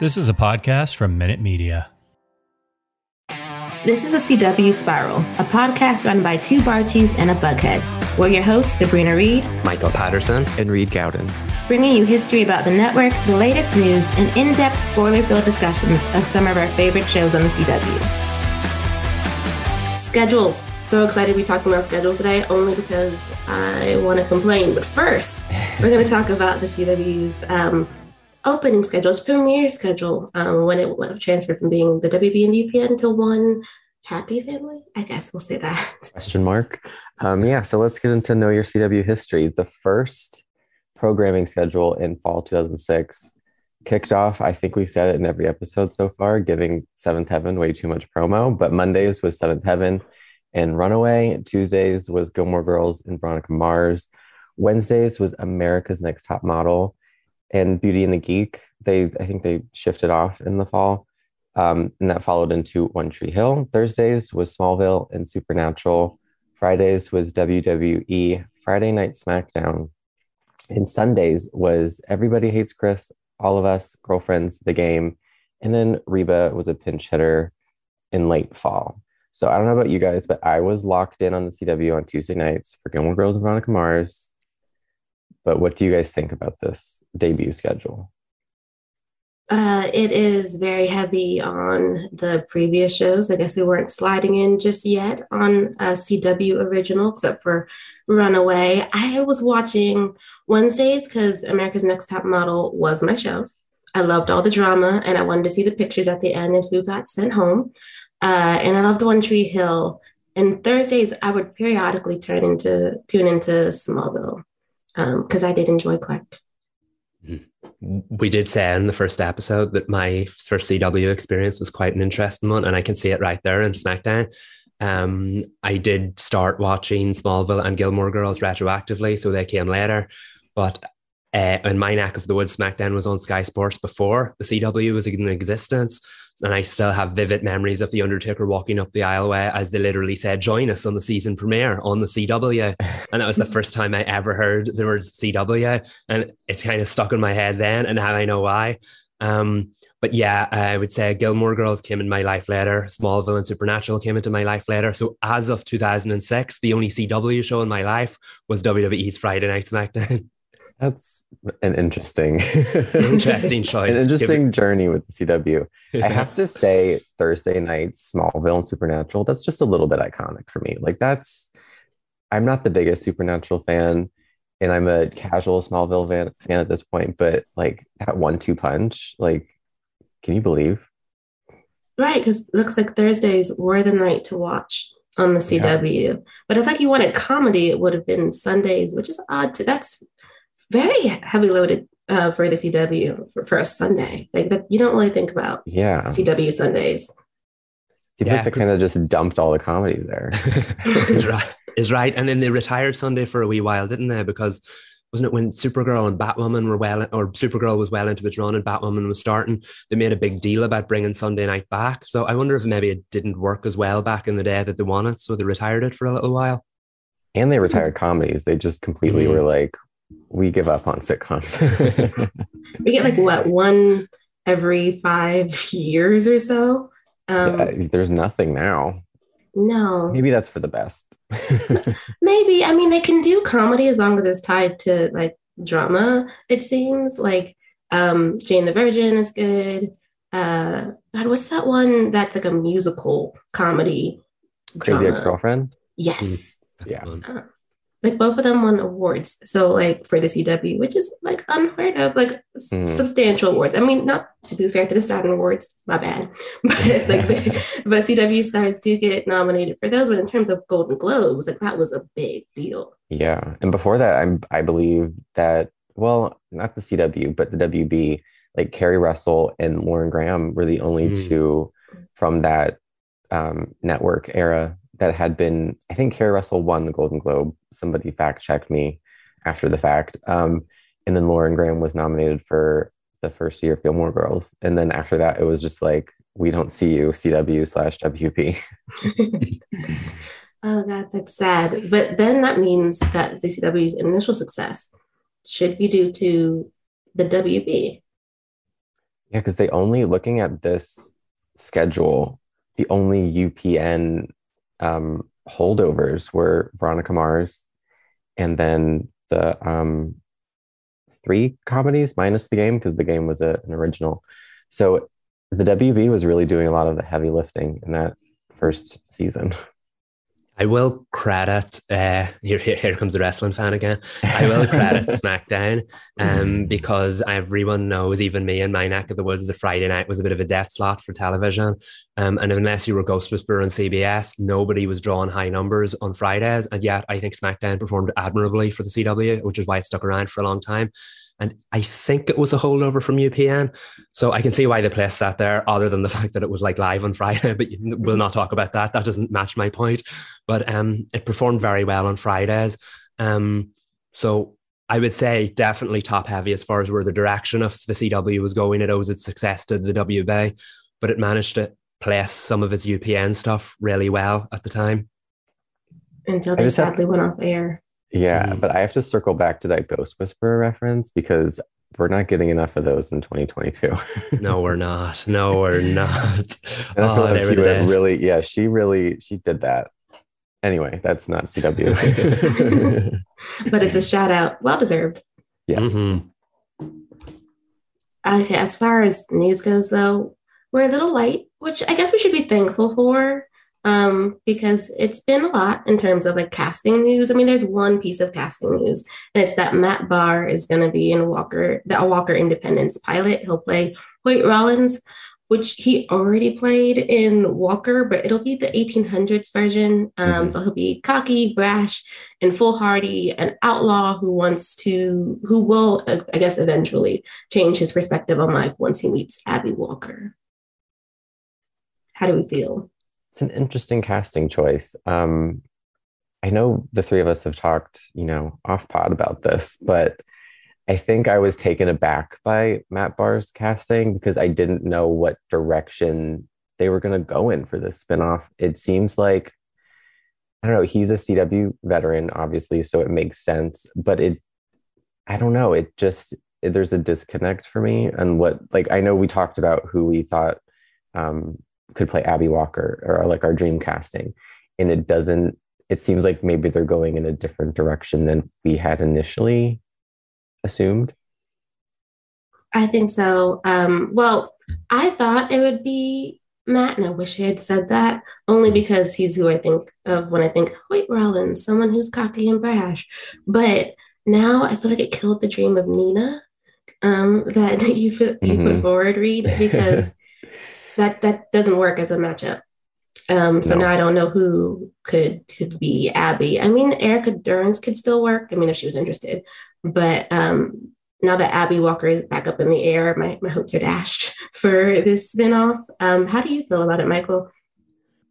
This is a podcast from Minute Media. This is a CW Spiral, a podcast run by two Barchies and a Bughead. We're your hosts, Sabrina Reed, Michael Patterson, and Reed Gaudens, bringing you history about the network, the latest news, and in depth spoiler filled discussions of some of our favorite shows on the CW. Schedules. So excited to be talking about schedules today, only because I want to complain. But first, we're going to talk about the CW's um, opening schedule, its premiere schedule, um, when it transferred from being the WB and UPN to one happy family. I guess we'll say that. Question mark. Um, yeah, so let's get into Know Your CW history. The first programming schedule in fall 2006 kicked off. I think we said it in every episode so far, giving Seventh Heaven way too much promo. But Mondays was Seventh Heaven and Runaway. Tuesdays was Gilmore Girls and Veronica Mars. Wednesdays was America's Next Top Model and Beauty and the Geek. They I think they shifted off in the fall. Um, and that followed into One Tree Hill. Thursdays was Smallville and Supernatural. Fridays was WWE. Friday Night SmackDown. And Sundays was Everybody Hates Chris, All of Us, Girlfriends, The Game. And then Reba was a pinch hitter in late fall. So I don't know about you guys, but I was locked in on the CW on Tuesday nights for Gilmore Girls and Veronica Mars. But what do you guys think about this debut schedule? Uh, it is very heavy on the previous shows. I guess we weren't sliding in just yet on a CW original, except for Runaway. I was watching Wednesdays because America's Next Top Model was my show. I loved all the drama and I wanted to see the pictures at the end and who got sent home. Uh, and I loved One Tree Hill. And Thursdays, I would periodically turn into tune into Smallville because um, I did enjoy Clark. We did say in the first episode that my first CW experience was quite an interesting one, and I can see it right there in SmackDown. Um, I did start watching Smallville and Gilmore Girls retroactively, so they came later. But uh, in my neck of the woods, SmackDown was on Sky Sports before the CW was in existence. And I still have vivid memories of The Undertaker walking up the aisleway as they literally said, Join us on the season premiere on the CW. And that was the first time I ever heard the words CW. And it's kind of stuck in my head then. And now I know why. Um, but yeah, I would say Gilmore Girls came in my life later. Smallville and Supernatural came into my life later. So as of 2006, the only CW show in my life was WWE's Friday Night SmackDown. That's an interesting, interesting choice. an interesting journey with the CW. I have to say, Thursday night Smallville and Supernatural. That's just a little bit iconic for me. Like that's, I'm not the biggest Supernatural fan, and I'm a casual Smallville fan, fan at this point. But like that one-two punch, like, can you believe? Right, because looks like Thursdays were the night to watch on the CW. Yeah. But if like you wanted comedy, it would have been Sundays, which is odd. To, that's very heavy loaded uh, for the CW for, for a Sunday. Like that, you don't really think about yeah CW Sundays. Seems yeah, like they kind of just dumped all the comedies there. is right, is right. And then they retired Sunday for a wee while, didn't they? Because wasn't it when Supergirl and Batwoman were well, or Supergirl was well into its run and Batwoman was starting? They made a big deal about bringing Sunday night back. So I wonder if maybe it didn't work as well back in the day that they wanted, so they retired it for a little while. And they retired comedies. They just completely mm. were like, we give up on sitcoms. we get like what one every five years or so. Um, yeah, there's nothing now. No. Maybe that's for the best. Maybe. I mean, they can do comedy as long as it's tied to like drama, it seems. Like um, Jane the Virgin is good. Uh, God, what's that one that's like a musical comedy? Crazy Ex Girlfriend? Yes. Mm, yeah. Uh, like both of them won awards. So like for the CW, which is like unheard of, like mm. substantial awards. I mean, not to be fair to the Saturn Awards, my bad, but like but CW stars do get nominated for those. But in terms of Golden Globes, like that was a big deal. Yeah, and before that, I'm I believe that well, not the CW, but the WB, like Keri Russell and Lauren Graham were the only mm. two from that um, network era that had been, I think Keri Russell won the Golden Globe. Somebody fact checked me after the fact. Um, and then Lauren Graham was nominated for the first year of Gilmore Girls. And then after that, it was just like, we don't see you, CW slash WB. oh, God, that's sad. But then that means that the CW's initial success should be due to the WB. Yeah, because they only looking at this schedule, the only UPN um, holdovers were Veronica Mars, and then the um, three comedies minus the game because the game was a, an original. So the WB was really doing a lot of the heavy lifting in that first season. I will credit uh, here, here. Here comes the wrestling fan again. I will credit SmackDown, um, because everyone knows, even me in my neck of the woods, the Friday night was a bit of a death slot for television. Um, and unless you were Ghost Whisperer on CBS, nobody was drawing high numbers on Fridays. And yet, I think SmackDown performed admirably for the CW, which is why it stuck around for a long time. And I think it was a holdover from UPN. So I can see why they placed that there, other than the fact that it was like live on Friday, but we'll not talk about that. That doesn't match my point. But um, it performed very well on Fridays. Um, so I would say definitely top heavy as far as where the direction of the CW was going. It owes its success to the WB, but it managed to place some of its UPN stuff really well at the time. Until they sadly went off air. Yeah, mm-hmm. but I have to circle back to that Ghost Whisperer reference because we're not getting enough of those in 2022. no, we're not. No, we're not. and I feel oh, like she really, yeah, she really, she did that. Anyway, that's not CW. but it's a shout out. Well deserved. Yes. Mm-hmm. Okay, as far as news goes, though, we're a little light, which I guess we should be thankful for um, because it's been a lot in terms of like casting news. I mean, there's one piece of casting news, and it's that Matt Barr is going to be in Walker, the Walker Independence pilot. He'll play Hoyt Rawlins, which he already played in Walker, but it'll be the 1800s version. Um, mm-hmm. So he'll be cocky, brash, and foolhardy, an outlaw who wants to, who will, uh, I guess, eventually change his perspective on life once he meets Abby Walker. How do we feel? It's an interesting casting choice. Um, I know the three of us have talked, you know, off pod about this, but I think I was taken aback by Matt Barr's casting because I didn't know what direction they were going to go in for this spinoff. It seems like I don't know, he's a CW veteran obviously, so it makes sense, but it I don't know, it just there's a disconnect for me and what like I know we talked about who we thought um, could play Abby Walker or like our dream casting. And it doesn't, it seems like maybe they're going in a different direction than we had initially assumed. I think so. Um, well, I thought it would be Matt, and I wish I had said that only because he's who I think of when I think Hoyt Rawlins, someone who's cocky and brash. But now I feel like it killed the dream of Nina um, that you, put, you mm-hmm. put forward, Reed, because that that doesn't work as a matchup. Um, so no. now I don't know who could could be Abby. I mean, Erica Durance could still work. I mean, if she was interested, but um, now that Abby Walker is back up in the air, my, my hopes are dashed for this spinoff. Um, how do you feel about it, Michael?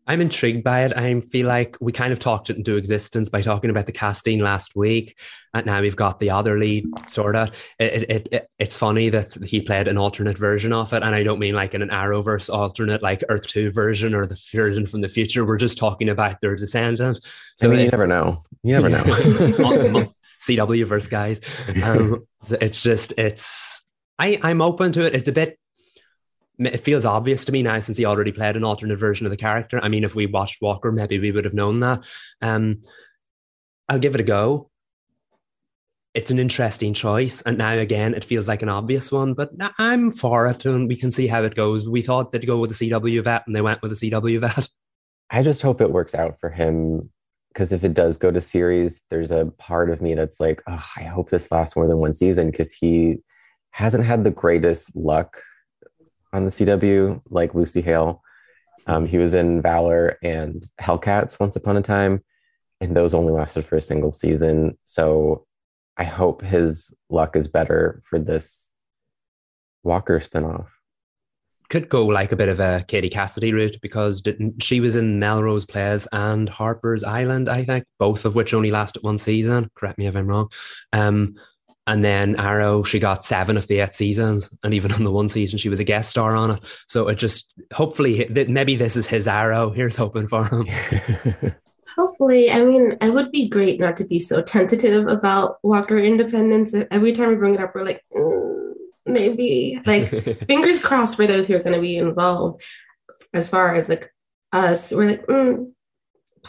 I'm intrigued by it. I feel like we kind of talked it into existence by talking about the casting last week. And now we've got the other lead, sort of. It, it, it, it's funny that he played an alternate version of it. And I don't mean like in an Arrowverse alternate, like Earth 2 version or the version from the future. We're just talking about their descendants. So I mean, you never know. You never know. CW verse guys. Um, it's just, it's, I, I'm open to it. It's a bit it feels obvious to me now since he already played an alternate version of the character. I mean, if we watched Walker, maybe we would have known that. Um, I'll give it a go. It's an interesting choice, and now again, it feels like an obvious one. But I'm for it, and we can see how it goes. We thought they'd go with the CW vet, and they went with the CW vet. I just hope it works out for him because if it does go to series, there's a part of me that's like, oh, I hope this lasts more than one season because he hasn't had the greatest luck on the CW, like Lucy Hale. Um, he was in Valor and Hellcats once upon a time, and those only lasted for a single season. So I hope his luck is better for this Walker spinoff. Could go like a bit of a Katie Cassidy route because she was in Melrose Place and Harper's Island, I think, both of which only lasted one season. Correct me if I'm wrong. Um, and then Arrow, she got seven of the eight seasons. And even on the one season, she was a guest star on it. So it just, hopefully, maybe this is his Arrow. Here's hoping for him. Hopefully, I mean, it would be great not to be so tentative about Walker independence. Every time we bring it up, we're like, mm, maybe like fingers crossed for those who are going to be involved. As far as like us, we're like mm,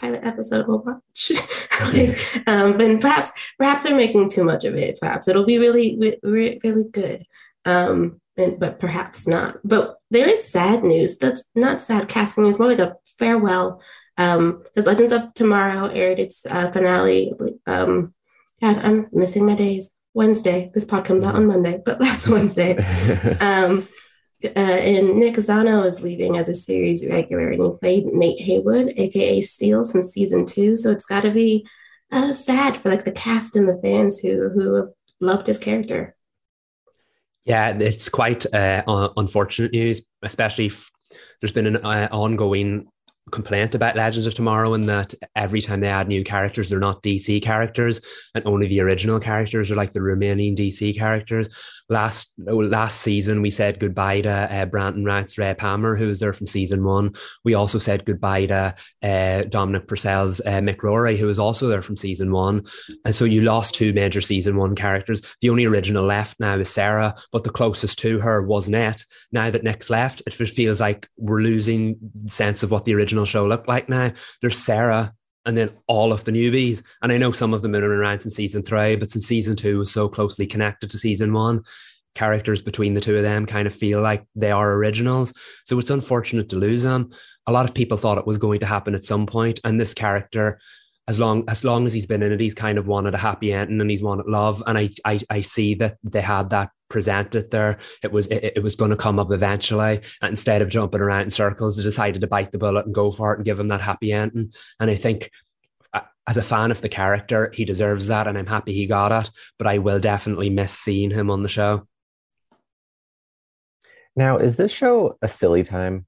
pilot episode we'll watch. like, um, but perhaps perhaps they're making too much of it. Perhaps it'll be really really, really good. Um, and, but perhaps not. But there is sad news. That's not sad casting news, more like a farewell. Um, because Legends of Tomorrow aired its uh, finale. Um, God, I'm missing my days. Wednesday. This pod comes out on Monday, but last Wednesday. um, uh, and Nick Zano is leaving as a series regular, and he played Nate Heywood, aka Steel, from season two. So it's got to be uh, sad for like the cast and the fans who who have loved his character. Yeah, it's quite uh, unfortunate news, especially if there's been an uh, ongoing complaint about Legends of Tomorrow in that every time they add new characters, they're not DC characters, and only the original characters are like the remaining DC characters. Last last season, we said goodbye to uh, Brandon Routh's Ray Palmer, who was there from season one. We also said goodbye to uh, Dominic Purcell's uh, Mick Rory, who was also there from season one. And so you lost two major season one characters. The only original left now is Sarah, but the closest to her was Nate. Now that Nick's left, it feels like we're losing sense of what the original show looked like now. There's Sarah and then all of the newbies. And I know some of them been around in season three, but since season two was so closely connected to season one, characters between the two of them kind of feel like they are originals. So it's unfortunate to lose them. A lot of people thought it was going to happen at some point, and this character. As long as long as he's been in it, he's kind of wanted a happy ending and he's wanted love. And I I, I see that they had that presented there. It was it, it was going to come up eventually. And instead of jumping around in circles, they decided to bite the bullet and go for it and give him that happy ending. And I think uh, as a fan of the character, he deserves that, and I'm happy he got it. But I will definitely miss seeing him on the show. Now, is this show a silly time?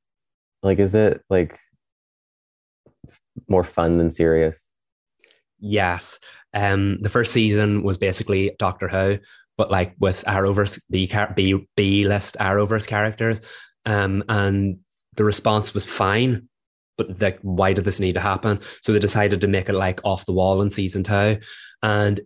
Like, is it like more fun than serious? Yes. Um, the first season was basically Doctor Who, but like with Arrowverse B B B list Arrowverse characters, um, and the response was fine. But like, why did this need to happen? So they decided to make it like off the wall in season two. And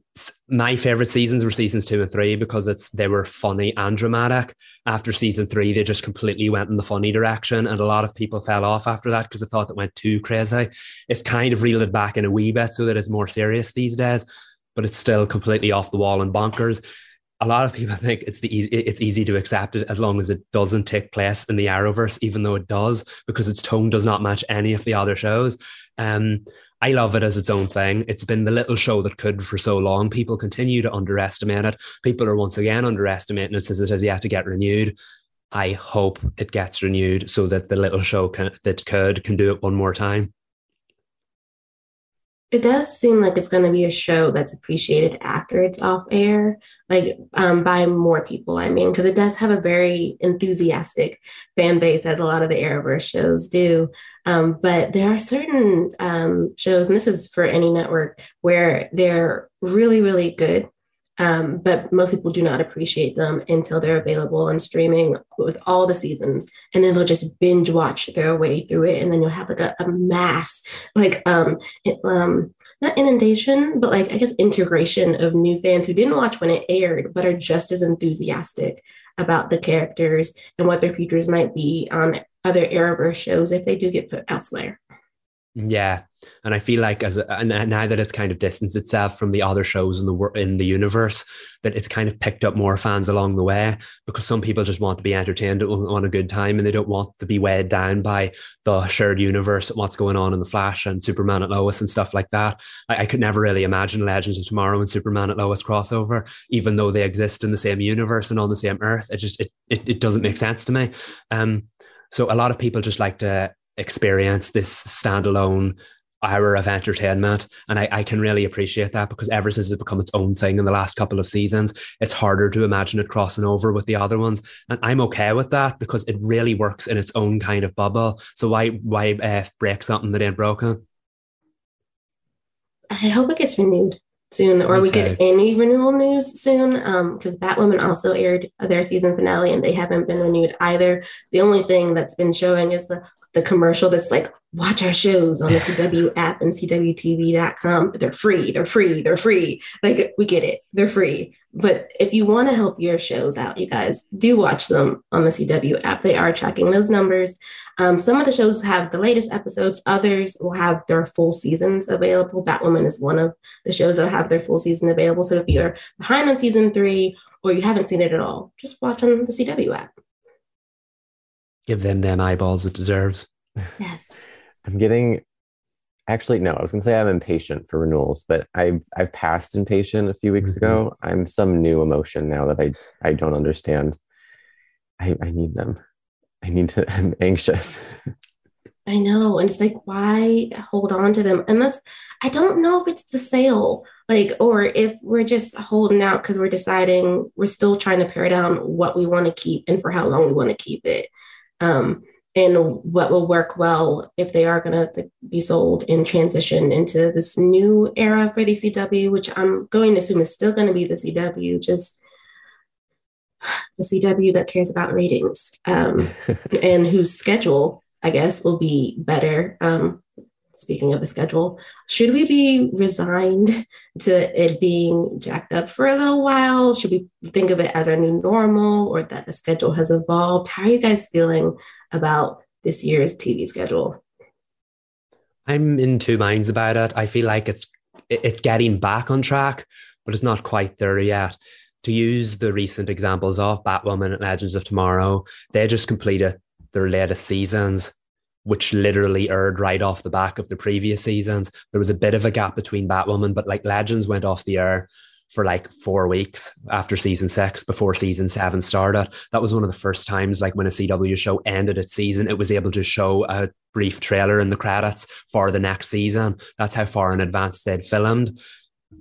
my favorite seasons were seasons two and three because it's they were funny and dramatic. After season three, they just completely went in the funny direction, and a lot of people fell off after that because they thought it went too crazy. It's kind of reeled it back in a wee bit so that it's more serious these days, but it's still completely off the wall and bonkers a lot of people think it's the easy, it's easy to accept it as long as it doesn't take place in the Arrowverse, even though it does, because its tone does not match any of the other shows. Um, I love it as its own thing. It's been the little show that could for so long. People continue to underestimate it. People are once again underestimating it as it has yet to get renewed. I hope it gets renewed so that the little show can, that could can do it one more time. It does seem like it's going to be a show that's appreciated after it's off air like um, by more people. I mean, because it does have a very enthusiastic fan base, as a lot of the Arrowverse shows do. Um, but there are certain um, shows, and this is for any network, where they're really, really good um, but most people do not appreciate them until they're available on streaming with all the seasons. And then they'll just binge watch their way through it. And then you'll have like a, a mass, like um, um, not inundation, but like I guess integration of new fans who didn't watch when it aired, but are just as enthusiastic about the characters and what their futures might be on other Arrowverse shows if they do get put elsewhere. Yeah, and I feel like as and now that it's kind of distanced itself from the other shows in the in the universe, that it's kind of picked up more fans along the way because some people just want to be entertained on a good time and they don't want to be weighed down by the shared universe and what's going on in the Flash and Superman and Lois and stuff like that. I, I could never really imagine Legends of Tomorrow and Superman and Lois crossover, even though they exist in the same universe and on the same Earth. It just it it, it doesn't make sense to me. Um, so a lot of people just like to experience this standalone hour of entertainment. And I, I, can really appreciate that because ever since it's become its own thing in the last couple of seasons, it's harder to imagine it crossing over with the other ones. And I'm okay with that because it really works in its own kind of bubble. So why why uh, break something that ain't broken? I hope it gets renewed soon or okay. we get any renewal news soon because um, batwoman also aired their season finale and they haven't been renewed either the only thing that's been showing is the the commercial that's like, watch our shows on the CW app and CWTV.com. They're free, they're free, they're free. Like, we get it, they're free. But if you want to help your shows out, you guys do watch them on the CW app. They are tracking those numbers. Um, some of the shows have the latest episodes, others will have their full seasons available. Batwoman is one of the shows that have their full season available. So if you're behind on season three or you haven't seen it at all, just watch on the CW app. Give them them eyeballs it deserves. Yes. I'm getting actually no, I was gonna say I'm impatient for renewals, but I've I've passed impatient a few weeks Mhm. ago. I'm some new emotion now that I I don't understand. I, I need them. I need to I'm anxious. I know. And it's like, why hold on to them? Unless I don't know if it's the sale, like, or if we're just holding out because we're deciding we're still trying to pare down what we want to keep and for how long we want to keep it. Um, and what will work well if they are going to be sold and transition into this new era for the CW, which I'm going to assume is still going to be the CW, just the CW that cares about ratings um, and whose schedule, I guess, will be better. Um, speaking of the schedule, should we be resigned to it being jacked up for a little while? Should we think of it as our new normal or that the schedule has evolved? How are you guys feeling about this year's TV schedule? I'm in two minds about it. I feel like it's it's getting back on track, but it's not quite there yet. To use the recent examples of Batwoman and Legends of Tomorrow, they just completed their latest seasons, which literally aired right off the back of the previous seasons. There was a bit of a gap between Batwoman, but like Legends went off the air for like four weeks after season six before season seven started. That was one of the first times, like when a CW show ended its season, it was able to show a brief trailer in the credits for the next season. That's how far in advance they'd filmed.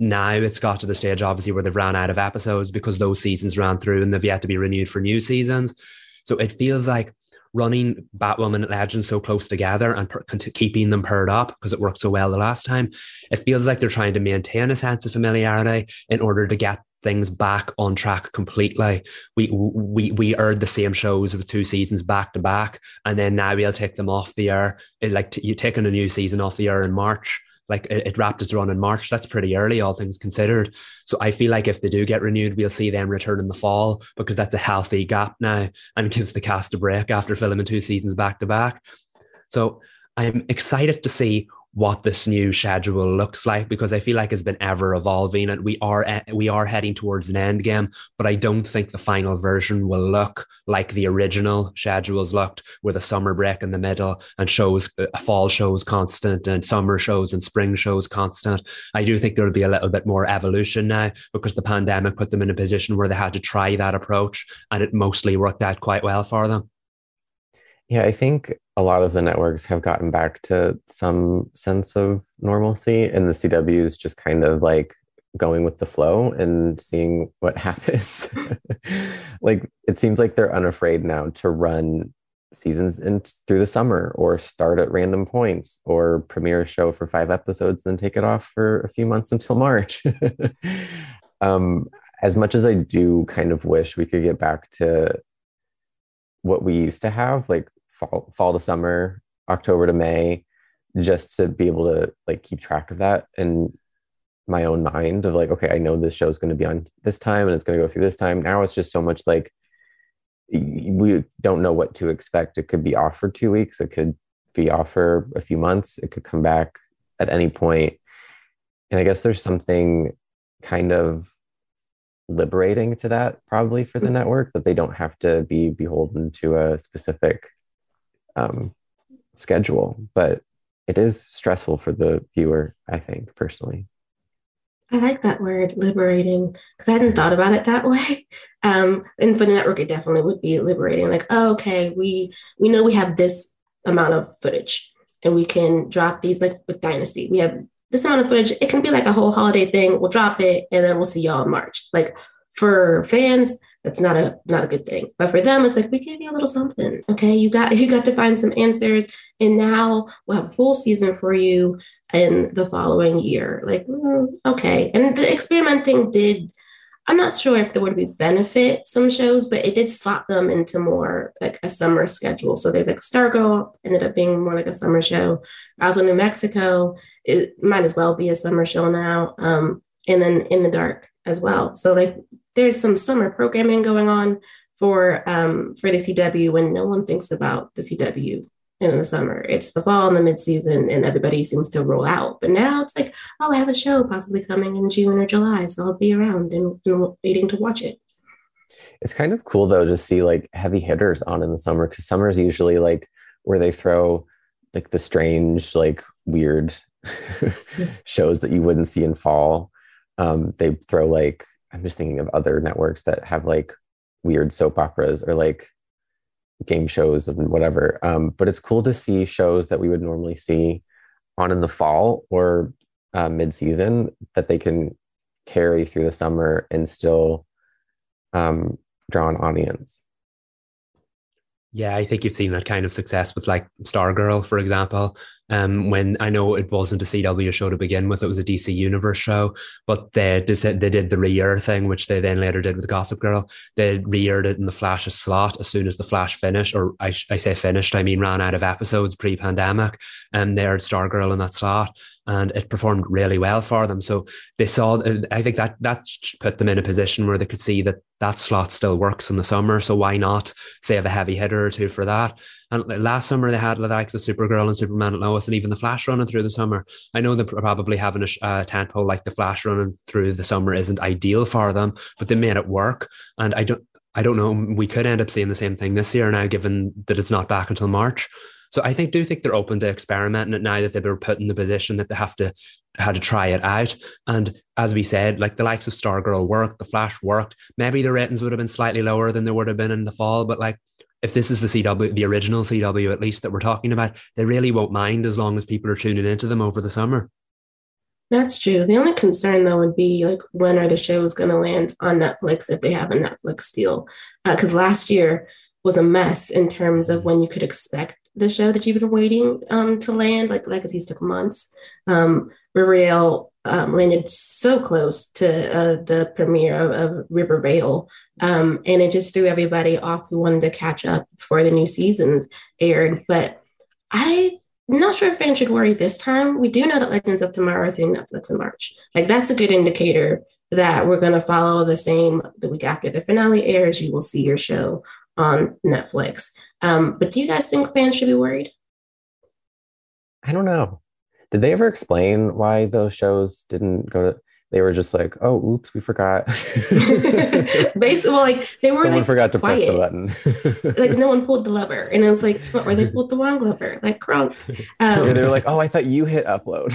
Now it's got to the stage, obviously, where they've ran out of episodes because those seasons ran through and they've yet to be renewed for new seasons. So it feels like running Batwoman and Legends so close together and per- keeping them paired up because it worked so well the last time. It feels like they're trying to maintain a sense of familiarity in order to get things back on track completely. We we we aired the same shows with two seasons back to back, and then now we'll take them off the air. It, like t- you taking a new season off the air in March. Like it, it wrapped its run in March. That's pretty early, all things considered. So I feel like if they do get renewed, we'll see them return in the fall because that's a healthy gap now and gives the cast a break after filming two seasons back to back. So I'm excited to see what this new schedule looks like because I feel like it's been ever evolving and we are we are heading towards an end game but I don't think the final version will look like the original schedules looked with a summer break in the middle and shows uh, fall shows constant and summer shows and spring shows constant. I do think there'll be a little bit more evolution now because the pandemic put them in a position where they had to try that approach and it mostly worked out quite well for them Yeah, I think a lot of the networks have gotten back to some sense of normalcy, and the CW is just kind of like going with the flow and seeing what happens. like it seems like they're unafraid now to run seasons in through the summer or start at random points or premiere a show for five episodes then take it off for a few months until march um, as much as i do kind of wish we could get back to what we used to have like fall, fall to summer october to may just to be able to like keep track of that in my own mind of like okay i know this show is going to be on this time and it's going to go through this time now it's just so much like we don't know what to expect. It could be off for two weeks. It could be off for a few months. It could come back at any point. And I guess there's something kind of liberating to that probably for the mm-hmm. network that they don't have to be beholden to a specific um, schedule. But it is stressful for the viewer, I think, personally. I like that word, liberating, because I hadn't thought about it that way. Um, and for the network, it definitely would be liberating. Like, oh, okay, we we know we have this amount of footage, and we can drop these. Like with Dynasty, we have this amount of footage. It can be like a whole holiday thing. We'll drop it, and then we'll see y'all in March. Like for fans, that's not a not a good thing. But for them, it's like we gave you a little something. Okay, you got you got to find some answers, and now we'll have a full season for you in the following year. Like, mm, okay. And the experimenting did, I'm not sure if there would be benefit some shows, but it did slot them into more like a summer schedule. So there's like Stargirl ended up being more like a summer show. Roswell New Mexico, it might as well be a summer show now. Um, and then In the Dark as well. So like there's some summer programming going on for um, for the CW when no one thinks about the CW in the summer. It's the fall and the midseason, and everybody seems to roll out. But now it's like, oh, I have a show possibly coming in June or July, so I'll be around and, and waiting to watch it. It's kind of cool though to see like heavy hitters on in the summer because summer is usually like where they throw like the strange, like weird shows that you wouldn't see in fall. Um, they throw like I'm just thinking of other networks that have like weird soap operas or like game shows and whatever. Um, but it's cool to see shows that we would normally see on in the fall or uh, mid season that they can carry through the summer and still um, draw an audience. Yeah, I think you've seen that kind of success with like Stargirl, for example. Um, when I know it wasn't a CW show to begin with, it was a DC Universe show, but they they did the re-air thing, which they then later did with Gossip Girl. They re-aired it in the Flash's slot as soon as the Flash finished, or I, I say finished, I mean ran out of episodes pre-pandemic, and they had Stargirl in that slot and it performed really well for them. So they saw, I think that that put them in a position where they could see that that slot still works in the summer. So why not say have a heavy hitter or two for that? And last summer they had the likes of Supergirl and Superman and Lois and even the Flash running through the summer. I know that probably having a, a uh, tentpole like the Flash running through the summer isn't ideal for them, but they made it work. And I don't, I don't know. We could end up seeing the same thing this year now, given that it's not back until March. So I think do think they're open to experimenting it now that they've been put in the position that they have to had to try it out. And as we said, like the likes of Stargirl worked, the Flash worked. Maybe the ratings would have been slightly lower than they would have been in the fall, but like if this is the CW, the original CW at least that we're talking about, they really won't mind as long as people are tuning into them over the summer. That's true. The only concern though would be like when are the shows going to land on Netflix if they have a Netflix deal? Because uh, last year was a mess in terms of when you could expect the show that you've been waiting um, to land. Like Legacies took months. Um, Riverdale um, landed so close to uh, the premiere of, of Riverdale, um, and it just threw everybody off who wanted to catch up before the new seasons aired. But I'm not sure if fans should worry this time. We do know that Legends of Tomorrow is hitting Netflix in March. Like that's a good indicator that we're going to follow the same the week after the finale airs. You will see your show on Netflix. Um, but do you guys think fans should be worried? I don't know. Did they ever explain why those shows didn't go to? They were just like, "Oh, oops, we forgot." Basically, well, like they were. Like, someone like, forgot to quiet. press the button. like no one pulled the lever, and it was like, or they pulled the wrong lever, like crunk. Um, yeah, they were like, "Oh, I thought you hit upload."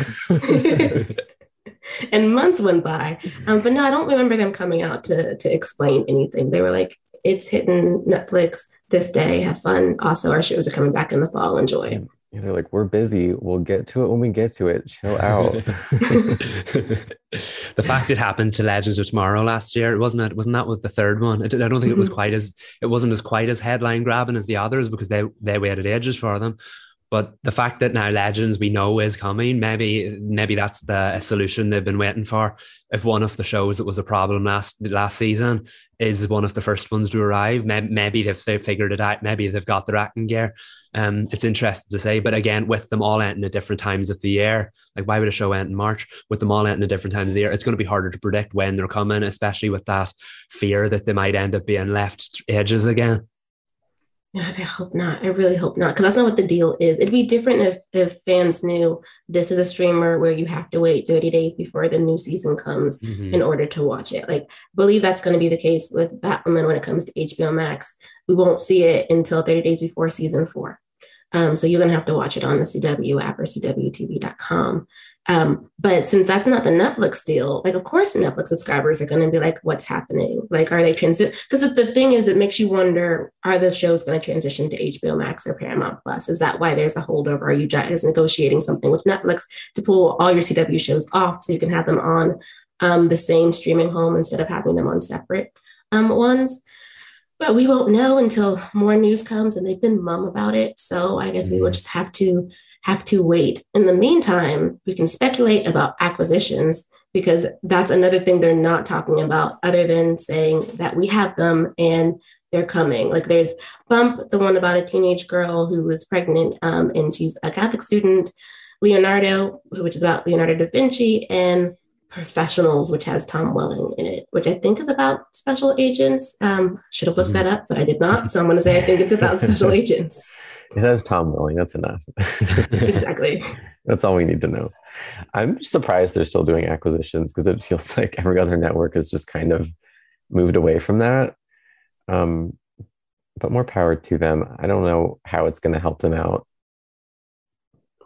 and months went by, um, but no, I don't remember them coming out to to explain anything. They were like, "It's hitting Netflix this day. Have fun." Also, our shows are coming back in the fall. Enjoy. Yeah, they're like, we're busy. We'll get to it when we get to it. Chill out. the fact it happened to Legends of Tomorrow last year, wasn't it? Wasn't that with the third one? I don't think it was mm-hmm. quite as it wasn't as quite as headline grabbing as the others because they they waited ages for them. But the fact that now Legends we know is coming, maybe maybe that's the solution they've been waiting for. If one of the shows that was a problem last last season is one of the first ones to arrive, maybe, maybe they've figured it out. Maybe they've got their acting gear. Um, it's interesting to say, but again, with them all ending at different times of the year, like why would a show end in March? With them all ending at different times of the year, it's going to be harder to predict when they're coming, especially with that fear that they might end up being left edges again. God, I hope not. I really hope not, because that's not what the deal is. It'd be different if if fans knew this is a streamer where you have to wait 30 days before the new season comes mm-hmm. in order to watch it. Like, believe that's going to be the case with Batwoman when it comes to HBO Max. We won't see it until 30 days before season four. Um, so you're going to have to watch it on the CW app or CWTV.com. Um, but since that's not the Netflix deal, like of course Netflix subscribers are going to be like, "What's happening? Like, are they transit?" Because the thing is, it makes you wonder: Are the shows going to transition to HBO Max or Paramount Plus? Is that why there's a holdover? Are you guys negotiating something with Netflix to pull all your CW shows off so you can have them on um, the same streaming home instead of having them on separate um, ones? But we won't know until more news comes, and they've been mum about it. So I guess mm-hmm. we will just have to have to wait. In the meantime, we can speculate about acquisitions because that's another thing they're not talking about, other than saying that we have them and they're coming. Like there's Bump, the one about a teenage girl who was pregnant um, and she's a Catholic student, Leonardo, which is about Leonardo da Vinci, and Professionals, which has Tom Welling in it, which I think is about special agents. Um, should have looked mm-hmm. that up, but I did not. So I'm going to say I think it's about special agents. It has Tom Welling. That's enough. exactly. That's all we need to know. I'm surprised they're still doing acquisitions because it feels like every other network has just kind of moved away from that. Um, but more power to them. I don't know how it's going to help them out.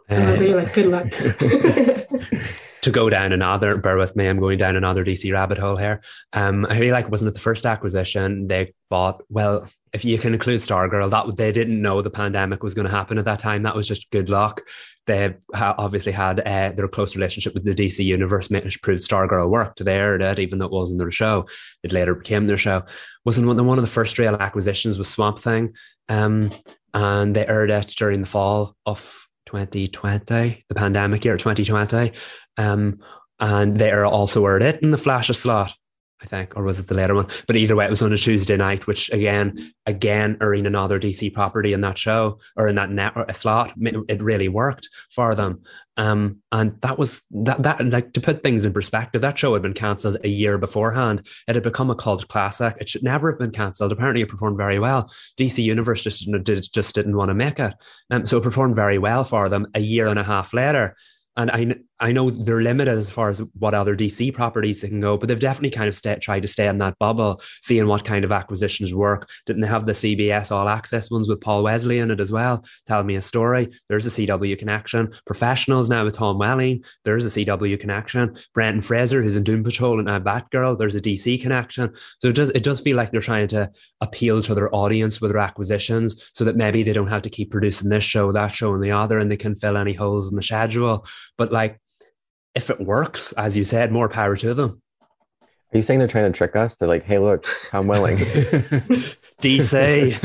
Uh, they're like, good luck. To go down another, bear with me, I'm going down another DC rabbit hole here. Um, I feel like wasn't it the first acquisition they bought? Well, if you can include Stargirl, that they didn't know the pandemic was going to happen at that time. That was just good luck. They obviously had uh, their close relationship with the DC universe, which proved Stargirl worked. They aired it, even though it wasn't their show. It later became their show. Wasn't one, one of the first real acquisitions was Swamp Thing, um, and they aired it during the fall of 2020, the pandemic year 2020. Um, and they are also aired it in the Flash of slot. I think, or was it the later one? But either way, it was on a Tuesday night, which again, again, earning another DC property in that show or in that net slot, it really worked for them. Um, and that was that that like to put things in perspective, that show had been cancelled a year beforehand. It had become a cult classic. It should never have been cancelled. Apparently, it performed very well. DC Universe just didn't, just didn't want to make it, um, so it performed very well for them a year and a half later. And I, I know they're limited as far as what other DC properties they can go, but they've definitely kind of stay, tried to stay in that bubble, seeing what kind of acquisitions work. Didn't they have the CBS All Access ones with Paul Wesley in it as well? Tell me a story. There's a CW connection. Professionals now with Tom Welling. There's a CW connection. Brendan Fraser, who's in Doom Patrol and now Batgirl. There's a DC connection. So it does it does feel like they're trying to appeal to their audience with their acquisitions, so that maybe they don't have to keep producing this show, that show, and the other, and they can fill any holes in the schedule. But like if it works, as you said, more power to them. Are you saying they're trying to trick us? They're like, hey, look, I'm willing. DC.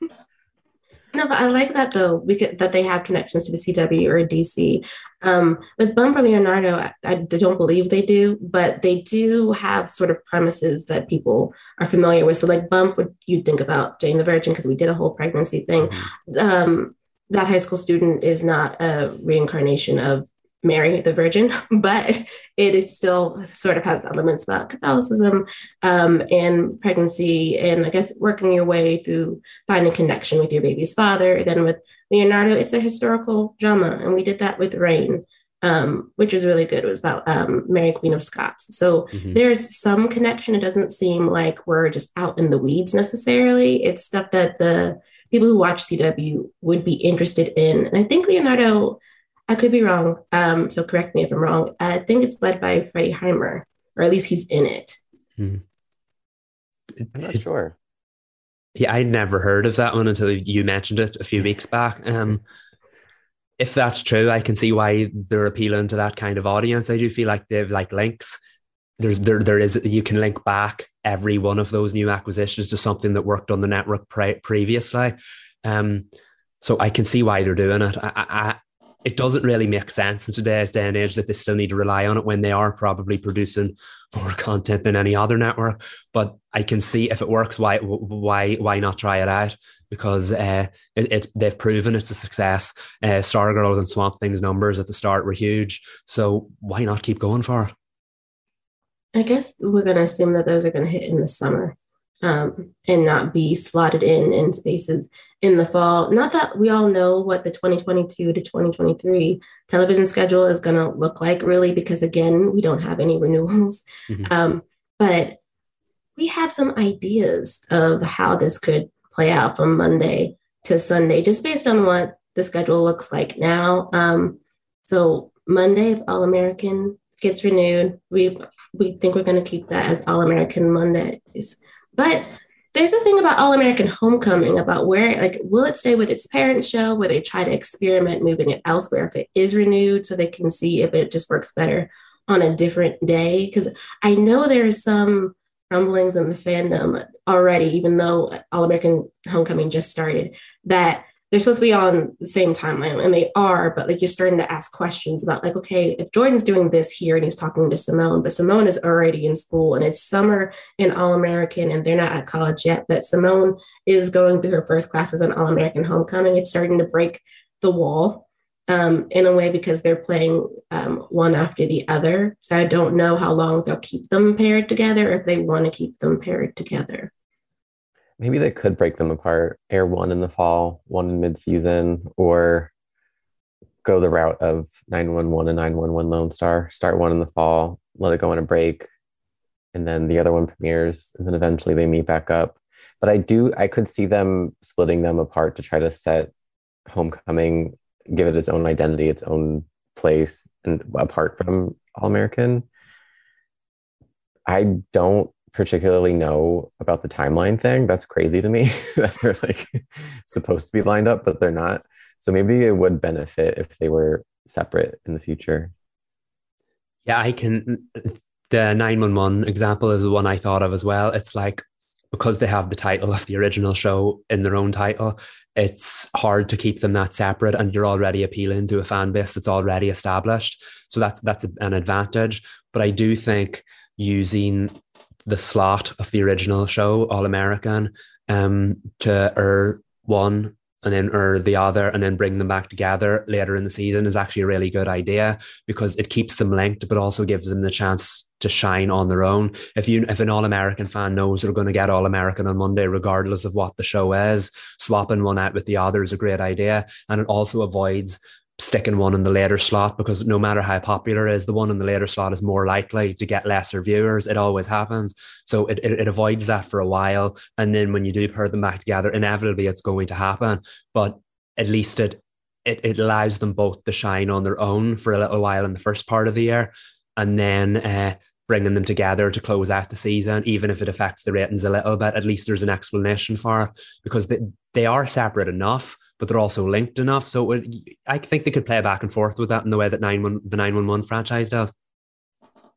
no, but I like that though, because that they have connections to the CW or DC. Um, with Bump or Leonardo, I, I don't believe they do, but they do have sort of premises that people are familiar with. So, like Bump, what you think about Jane the Virgin, because we did a whole pregnancy thing. Mm-hmm. Um, that high school student is not a reincarnation of Mary the Virgin, but it is still sort of has elements about Catholicism um, and pregnancy, and I guess working your way through finding connection with your baby's father. Then with Leonardo, it's a historical drama, and we did that with Reign, um, which was really good. It was about um, Mary Queen of Scots. So mm-hmm. there's some connection. It doesn't seem like we're just out in the weeds necessarily. It's stuff that the people who watch CW would be interested in, and I think Leonardo I could be wrong. Um, so correct me if I'm wrong. I think it's led by Freddie Highmore, or at least he's in it. Hmm. I'm not sure. Yeah, I'd never heard of that one until you mentioned it a few weeks back. Um, if that's true, I can see why they're appealing to that kind of audience. I do feel like they've like links. There's there there is you can link back every one of those new acquisitions to something that worked on the network pre- previously. Um, so I can see why they're doing it. I, I it doesn't really make sense in today's day and age that they still need to rely on it when they are probably producing more content than any other network. But I can see if it works, why why why not try it out? Because uh, it, it, they've proven it's a success. Uh, Stargirls and Swamp Thing's numbers at the start were huge, so why not keep going for it? I guess we're going to assume that those are going to hit in the summer um, and not be slotted in in spaces in the fall. Not that we all know what the 2022 to 2023 television schedule is going to look like, really, because again, we don't have any renewals. Mm-hmm. Um, but we have some ideas of how this could play out from Monday to Sunday, just based on what the schedule looks like now. Um, so Monday, if All American gets renewed. We we think we're going to keep that as All American Mondays. But there's a thing about All American Homecoming about where, like, will it stay with its parent show Will they try to experiment moving it elsewhere if it is renewed so they can see if it just works better on a different day? Because I know there's some rumblings in the fandom already, even though All American Homecoming just started, that they're supposed to be on the same timeline and they are, but like you're starting to ask questions about like, okay, if Jordan's doing this here and he's talking to Simone, but Simone is already in school and it's summer in All American and they're not at college yet, but Simone is going through her first classes on All American Homecoming. It's starting to break the wall um, in a way because they're playing um, one after the other. So I don't know how long they'll keep them paired together if they want to keep them paired together maybe they could break them apart, air one in the fall, one in mid-season, or go the route of 911 and 911 Lone Star. Start one in the fall, let it go on a break, and then the other one premieres, and then eventually they meet back up. But I do, I could see them splitting them apart to try to set Homecoming, give it its own identity, its own place, and apart from All American. I don't particularly know about the timeline thing. That's crazy to me that they're like supposed to be lined up, but they're not. So maybe it would benefit if they were separate in the future. Yeah, I can. The 911 example is the one I thought of as well. It's like because they have the title of the original show in their own title, it's hard to keep them that separate and you're already appealing to a fan base that's already established. So that's that's an advantage. But I do think using the slot of the original show, All American, um, to er one and then or the other and then bring them back together later in the season is actually a really good idea because it keeps them linked but also gives them the chance to shine on their own. If you if an all-american fan knows they're going to get all-american on monday regardless of what the show is swapping one out with the other is a great idea and it also avoids sticking one in the later slot because no matter how popular it is, the one in the later slot is more likely to get lesser viewers. It always happens. So it, it, it, avoids that for a while. And then when you do pair them back together, inevitably it's going to happen. But at least it, it, it allows them both to shine on their own for a little while in the first part of the year. And then uh, bringing them together to close out the season, even if it affects the ratings a little bit, at least there's an explanation for it because they, they are separate enough but they're also linked enough. So I think they could play back and forth with that in the way that nine one the nine one one franchise does.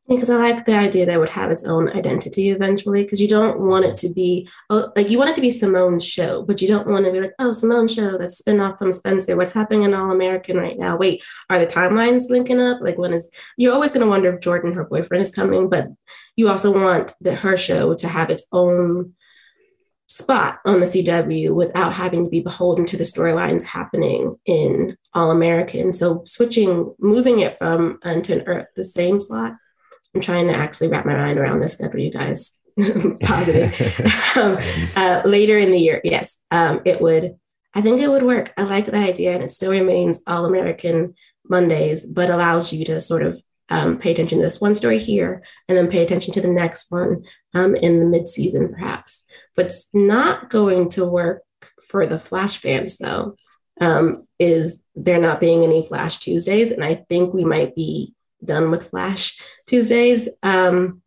Because I like the idea that it would have its own identity eventually. Because you don't want it to be oh, like you want it to be Simone's show, but you don't want to be like, oh, Simone's show that's spin off from Spencer. What's happening in All American right now? Wait, are the timelines linking up? Like when is you're always going to wonder if Jordan, her boyfriend, is coming, but you also want the her show to have its own spot on the CW without having to be beholden to the storylines happening in All American. So switching, moving it from Unto Earth, the same slot. I'm trying to actually wrap my mind around this schedule, you guys. Positive. um, uh, later in the year, yes, um, it would. I think it would work. I like that idea, and it still remains All American Mondays, but allows you to sort of um, pay attention to this one story here, and then pay attention to the next one um, in the mid season, perhaps. What's not going to work for the Flash fans, though, um, is there not being any Flash Tuesdays. And I think we might be done with Flash Tuesdays. Um,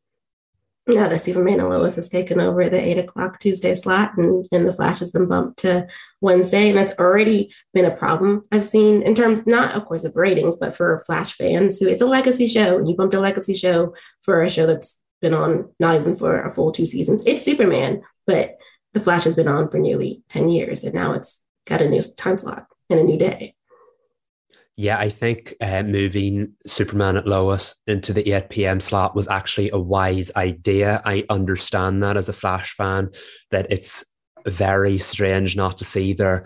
now that Superman and Lois has taken over the eight o'clock Tuesday slot and, and the Flash has been bumped to Wednesday. And that's already been a problem I've seen in terms, not of course of ratings, but for Flash fans who it's a legacy show. And you bumped a legacy show for a show that's been on not even for a full two seasons. It's Superman, but The Flash has been on for nearly 10 years and now it's got a new time slot and a new day. Yeah, I think uh, moving Superman and Lois into the 8 p.m. slot was actually a wise idea. I understand that as a Flash fan, that it's very strange not to see their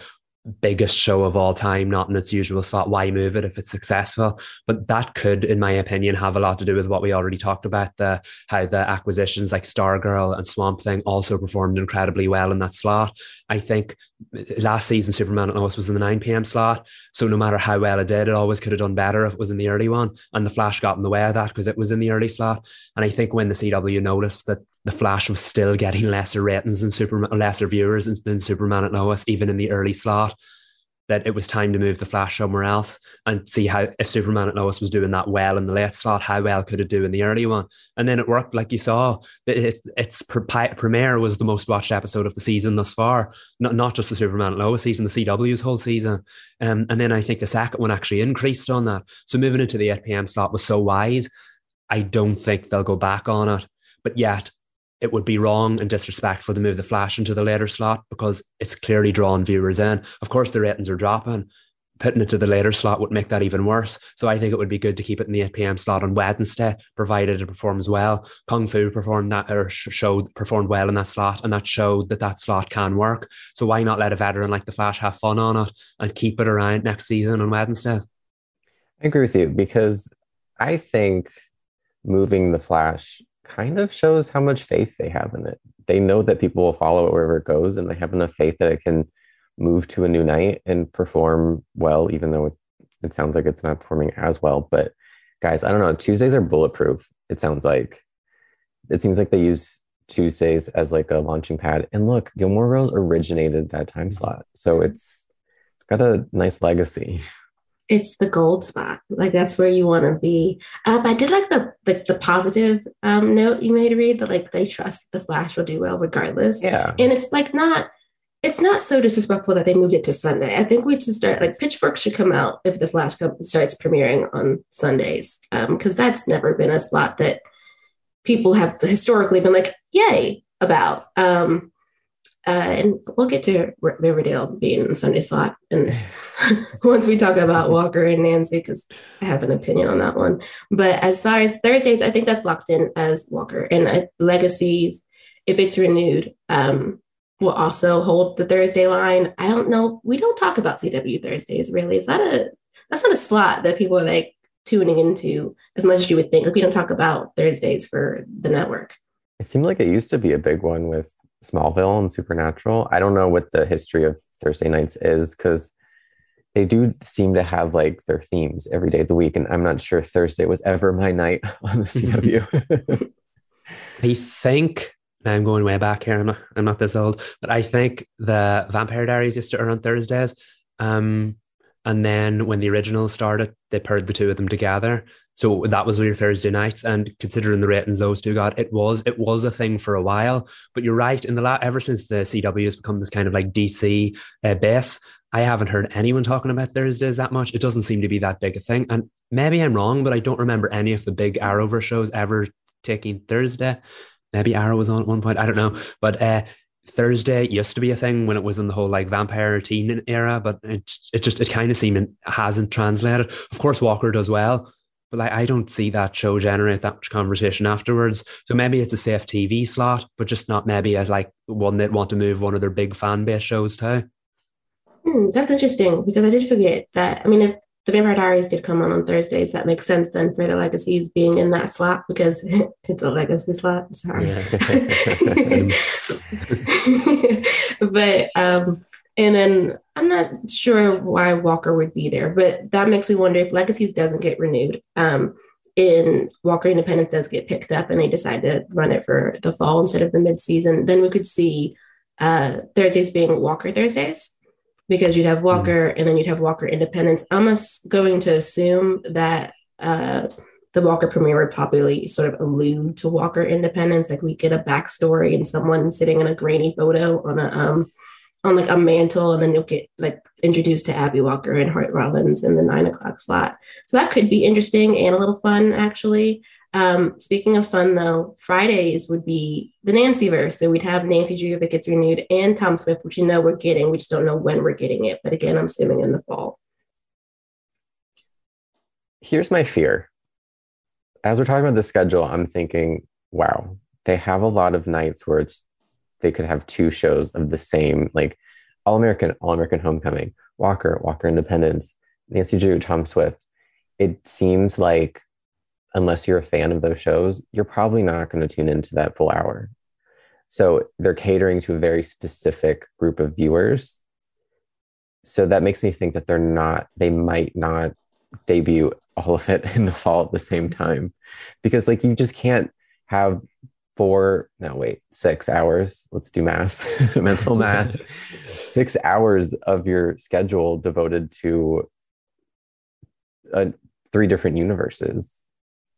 biggest show of all time, not in its usual slot. Why move it if it's successful? But that could, in my opinion, have a lot to do with what we already talked about the how the acquisitions like Stargirl and Swamp Thing also performed incredibly well in that slot. I think last season Superman and Lois was in the 9 p.m. slot. So no matter how well it did, it always could have done better if it was in the early one. And the Flash got in the way of that because it was in the early slot. And I think when the CW noticed that the Flash was still getting lesser ratings than Superman, lesser viewers than Superman and Lois, even in the early slot, that it was time to move the Flash somewhere else and see how if Superman and Lois was doing that well in the late slot, how well could it do in the early one? And then it worked, like you saw. It, its premiere was the most watched episode of the season thus far, not not just the Superman and Lois season, the CW's whole season. Um, and then I think the second one actually increased on that. So moving into the 8 p.m. slot was so wise. I don't think they'll go back on it. But yet, it would be wrong and disrespectful to move the Flash into the later slot because it's clearly drawn viewers in. Of course, the ratings are dropping. Putting it to the later slot would make that even worse. So I think it would be good to keep it in the 8 p.m. slot on Wednesday, provided it performs well. Kung Fu performed that or showed performed well in that slot, and that showed that that slot can work. So why not let a veteran like the Flash have fun on it and keep it around next season on Wednesday? I agree with you because I think moving the Flash kind of shows how much faith they have in it. They know that people will follow it wherever it goes, and they have enough faith that it can move to a new night and perform well, even though it, it sounds like it's not performing as well. But guys, I don't know. Tuesdays are bulletproof. It sounds like it seems like they use Tuesdays as like a launching pad. And look, Gilmore Girls originated that time slot, so mm-hmm. it's it's got a nice legacy. it's the gold spot. Like that's where you want to be. Uh, I did like the like the positive um, note you made, Reed that like they trust the Flash will do well regardless. Yeah, and it's like not. It's not so disrespectful that they moved it to Sunday. I think we should start like Pitchfork should come out if the Flash starts premiering on Sundays because um, that's never been a slot that people have historically been like yay about. Um, uh, and we'll get to Riverdale being in Sunday slot. And once we talk about Walker and Nancy, because I have an opinion on that one. But as far as Thursdays, I think that's locked in as Walker. And uh, Legacies, if it's renewed, um, will also hold the Thursday line. I don't know. We don't talk about CW Thursdays really. Is that a that's not a slot that people are like tuning into as much as you would think. Like we don't talk about Thursdays for the network. It seemed like it used to be a big one with Smallville and Supernatural. I don't know what the history of Thursday nights is because they do seem to have like their themes every day of the week. And I'm not sure Thursday was ever my night on the CW. I think now I'm going way back here. I'm not, I'm not this old, but I think the Vampire Diaries used to air on Thursdays. Um, and then when the original started, they paired the two of them together. So that was your Thursday nights, and considering the ratings those two got, it was it was a thing for a while. But you're right. In the la- ever since the CW has become this kind of like DC uh, base, I haven't heard anyone talking about Thursdays that much. It doesn't seem to be that big a thing. And maybe I'm wrong, but I don't remember any of the big Arrowverse shows ever taking Thursday. Maybe Arrow was on at one point. I don't know, but uh, Thursday used to be a thing when it was in the whole like vampire teen era, but it it just it kind of seemed hasn't translated. Of course, Walker does well, but like I don't see that show generate that much conversation afterwards. So maybe it's a safe TV slot, but just not maybe as like one that want to move one of their big fan base shows to. Hmm, that's interesting because I did forget that. I mean, if the Vampire Diaries did come on on Thursdays, that makes sense then for the legacies being in that slot because it's a legacy slot. Sorry, yeah. but um, and then I'm not sure why Walker would be there, but that makes me wonder if Legacies doesn't get renewed. Um, in Walker Independence does get picked up and they decide to run it for the fall instead of the mid-season, then we could see uh, Thursdays being Walker Thursdays because you'd have mm-hmm. Walker mm-hmm. and then you'd have Walker Independence. I'm going to assume that uh, the Walker premiere would probably sort of allude to Walker Independence, like we get a backstory and someone sitting in a grainy photo on a um, on like a mantle, and then you'll get like introduced to Abby Walker and Hoyt Rawlins in the nine o'clock slot. So that could be interesting and a little fun, actually. Um, speaking of fun, though, Fridays would be the Nancy verse. So we'd have Nancy Drew if it gets renewed and Tom Swift, which you know we're getting. We just don't know when we're getting it. But again, I'm assuming in the fall. Here's my fear. As we're talking about the schedule, I'm thinking, wow, they have a lot of nights where it's they could have two shows of the same, like All American, All American Homecoming, Walker, Walker Independence, Nancy Drew, Tom Swift. It seems like unless you're a fan of those shows, you're probably not going to tune into that full hour. So they're catering to a very specific group of viewers. So that makes me think that they're not, they might not debut all of it in the fall at the same time because like you just can't have four no wait six hours let's do math mental math six hours of your schedule devoted to uh, three different universes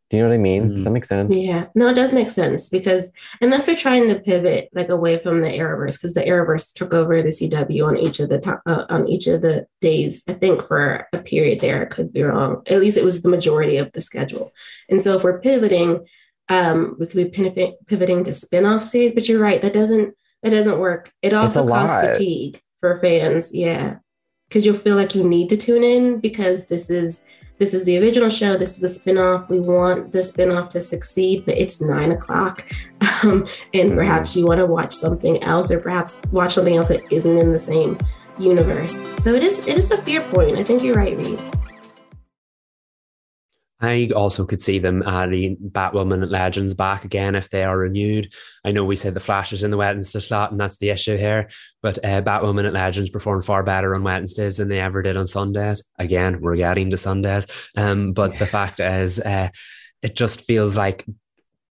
do you know what I mean? Mm-hmm. Does that make sense? Yeah, no, it does make sense because unless they're trying to pivot like away from the Arrowverse, because the Arrowverse took over the CW on each of the top, uh, on each of the days. I think for a period there, I could be wrong. At least it was the majority of the schedule. And so if we're pivoting, um, we could be pivoting, pivoting to spin-off series, but you're right, that doesn't that doesn't work. It also causes fatigue for fans, yeah, because you'll feel like you need to tune in because this is this is the original show, this is the spin-off. We want the spin-off to succeed, but it's nine o'clock, um, and mm perhaps you want to watch something else, or perhaps watch something else that isn't in the same universe. So it is it is a fear point. I think you're right, Reed. I also could see them adding Batwoman and Legends back again if they are renewed. I know we said the Flash is in the Wednesday slot, and that's the issue here. But uh, Batwoman and Legends perform far better on Wednesdays than they ever did on Sundays. Again, we're getting to Sundays. Um, but the fact is, uh, it just feels like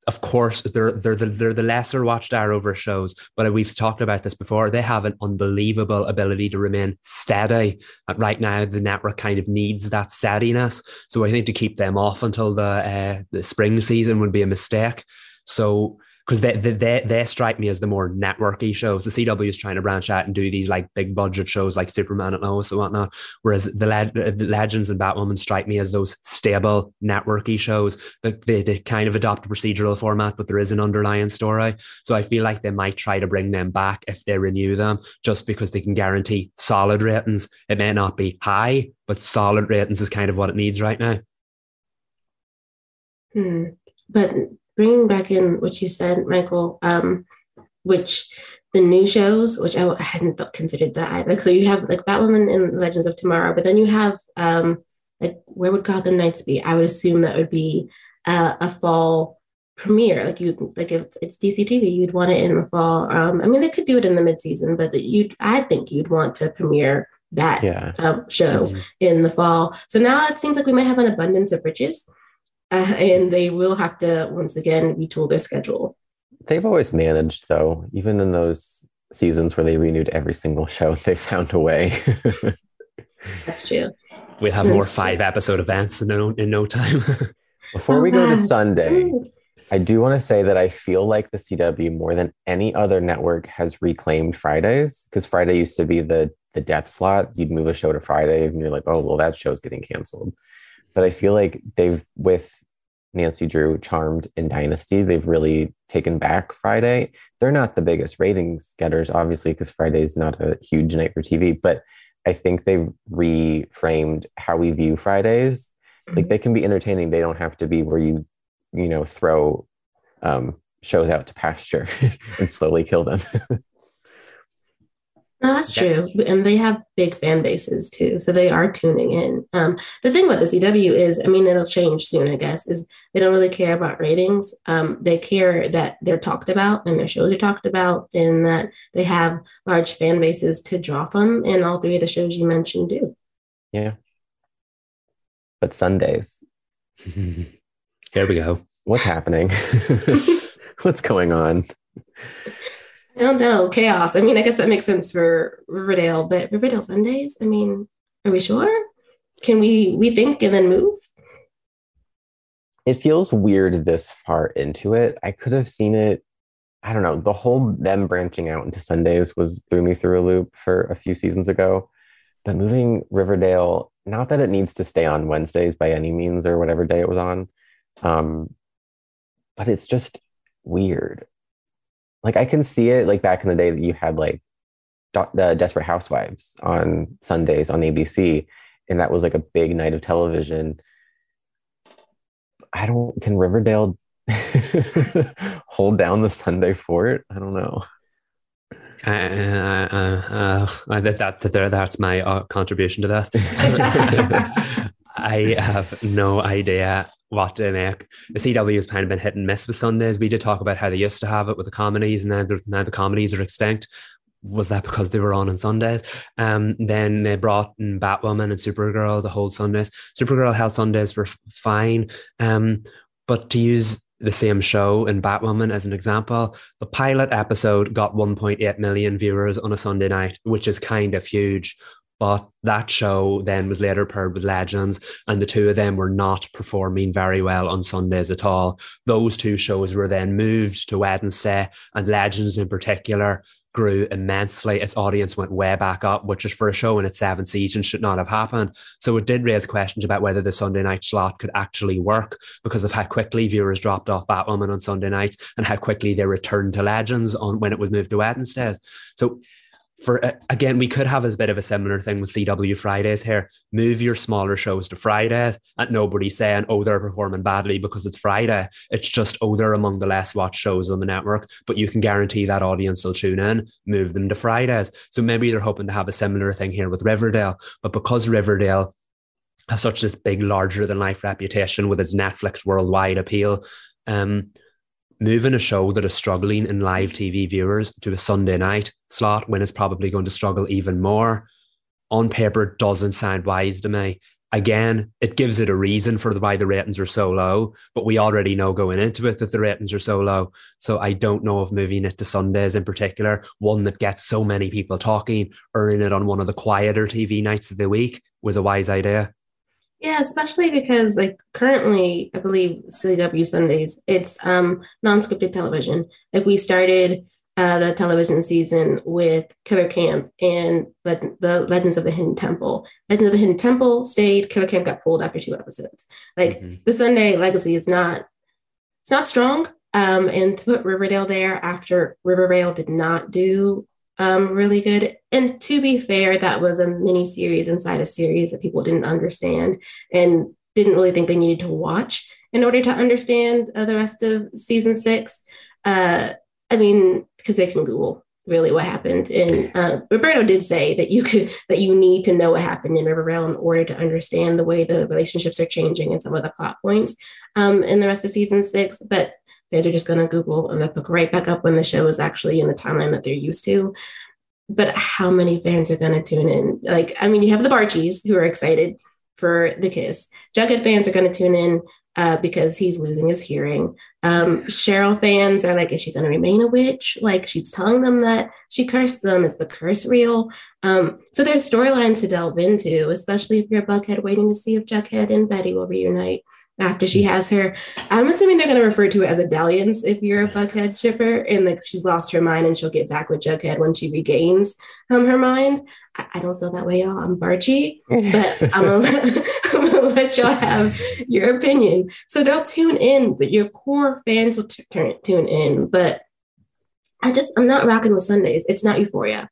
of course, they're they're the, they're the lesser watched Arrowverse shows, but we've talked about this before. They have an unbelievable ability to remain steady. Right now, the network kind of needs that steadiness, so I think to keep them off until the uh, the spring season would be a mistake. So because they, they they strike me as the more networky shows. The CW is trying to branch out and do these like big budget shows like Superman and Lois and whatnot. Whereas the, Le- the Legends and Batwoman strike me as those stable networky shows that they, they kind of adopt a procedural format, but there is an underlying story. So I feel like they might try to bring them back if they renew them, just because they can guarantee solid ratings. It may not be high, but solid ratings is kind of what it needs right now. Hmm. But bringing back in what you said, Michael, um, which the new shows, which I, I hadn't considered that. Like, so you have like Batwoman and Legends of Tomorrow, but then you have um, like where would Gotham Knights be? I would assume that would be uh, a fall premiere. Like you, like if it's DC TV, you'd want it in the fall. Um, I mean, they could do it in the midseason, but you'd, I think you'd want to premiere that yeah. um, show mm-hmm. in the fall. So now it seems like we might have an abundance of riches uh, and they will have to once again retool their schedule. They've always managed, though, even in those seasons where they renewed every single show, they found a way. That's true. We'll have That's more five true. episode events in no, in no time. Before oh, we go to Sunday, I do want to say that I feel like the CW more than any other network has reclaimed Fridays because Friday used to be the the death slot. You'd move a show to Friday and you're like, oh well, that show's getting canceled but I feel like they've with Nancy Drew, Charmed, and Dynasty, they've really taken back Friday. They're not the biggest ratings getters, obviously, because Friday is not a huge night for TV, but I think they've reframed how we view Fridays. Mm-hmm. Like they can be entertaining. They don't have to be where you, you know, throw um, shows out to pasture and slowly kill them. No, that's true. And they have big fan bases too. So they are tuning in. Um, the thing about the CW is, I mean, it'll change soon, I guess, is they don't really care about ratings. Um, they care that they're talked about and their shows are talked about and that they have large fan bases to draw from. And all three of the shows you mentioned do. Yeah. But Sundays. Here we go. What's happening? What's going on? I don't know, chaos. I mean, I guess that makes sense for Riverdale, but Riverdale Sundays, I mean, are we sure? Can we we think and then move? It feels weird this far into it. I could have seen it. I don't know. The whole them branching out into Sundays was threw me through a loop for a few seasons ago. But moving Riverdale, not that it needs to stay on Wednesdays by any means or whatever day it was on, um, but it's just weird like I can see it like back in the day that you had like the Desperate Housewives on Sundays on ABC, and that was like a big night of television. I don't. Can Riverdale hold down the Sunday fort? I don't know. Uh, uh, that, that, that that's my uh, contribution to that. I have no idea what to make. The CW has kind of been hit and miss with Sundays. We did talk about how they used to have it with the comedies, and now, now the comedies are extinct. Was that because they were on on Sundays? Um, then they brought in Batwoman and Supergirl to hold Sundays. Supergirl held Sundays for fine. Um, but to use the same show in Batwoman as an example, the pilot episode got 1.8 million viewers on a Sunday night, which is kind of huge. But that show then was later paired with Legends, and the two of them were not performing very well on Sundays at all. Those two shows were then moved to Wednesday, and Legends in particular grew immensely. Its audience went way back up, which is for a show in its seventh season should not have happened. So it did raise questions about whether the Sunday night slot could actually work because of how quickly viewers dropped off Batwoman on Sunday nights and how quickly they returned to Legends on when it was moved to Wednesdays. So for uh, again, we could have as bit of a similar thing with CW Fridays here. Move your smaller shows to Friday, and nobody saying, "Oh, they're performing badly because it's Friday." It's just, "Oh, they're among the less watched shows on the network," but you can guarantee that audience will tune in. Move them to Fridays. So maybe they're hoping to have a similar thing here with Riverdale, but because Riverdale has such this big, larger than life reputation with its Netflix worldwide appeal. Um, moving a show that is struggling in live TV viewers to a Sunday night slot when it's probably going to struggle even more on paper doesn't sound wise to me. Again, it gives it a reason for why the ratings are so low, but we already know going into it that the ratings are so low. So I don't know if moving it to Sundays in particular, one that gets so many people talking, earning it on one of the quieter TV nights of the week was a wise idea. Yeah, especially because like currently, I believe CW Sundays, it's um non-scripted television. Like we started uh, the television season with Killer Camp and Le- the Legends of the Hidden Temple. Legends of the Hidden Temple stayed. Killer Camp got pulled after two episodes. Like mm-hmm. the Sunday legacy is not, it's not strong. Um, and to put Riverdale there after Riverdale did not do um, really good. And to be fair, that was a mini series inside a series that people didn't understand and didn't really think they needed to watch in order to understand uh, the rest of season six. Uh, I mean, because they can Google really what happened. And uh, Roberto did say that you could that you need to know what happened in River Riverdale in order to understand the way the relationships are changing and some of the plot points um, in the rest of season six. But fans are just going to Google and they'll pick right back up when the show is actually in the timeline that they're used to. But how many fans are going to tune in? Like, I mean, you have the Barchies who are excited for the kiss. Jughead fans are going to tune in uh, because he's losing his hearing. Um, Cheryl fans are like, is she going to remain a witch? Like, she's telling them that she cursed them. Is the curse real? Um, so there's storylines to delve into, especially if you're a Bughead waiting to see if Jughead and Betty will reunite after she has her. I'm assuming they're going to refer to it as a dalliance if you're a Bughead chipper, and like she's lost her mind and she'll get back with Jughead when she regains um, her mind. I, I don't feel that way, y'all. I'm Barchi, but I'm gonna, I'm gonna let y'all have your opinion. So they'll tune in, but your core fans will t- turn, tune in. But I just I'm not rocking with Sundays. It's not Euphoria.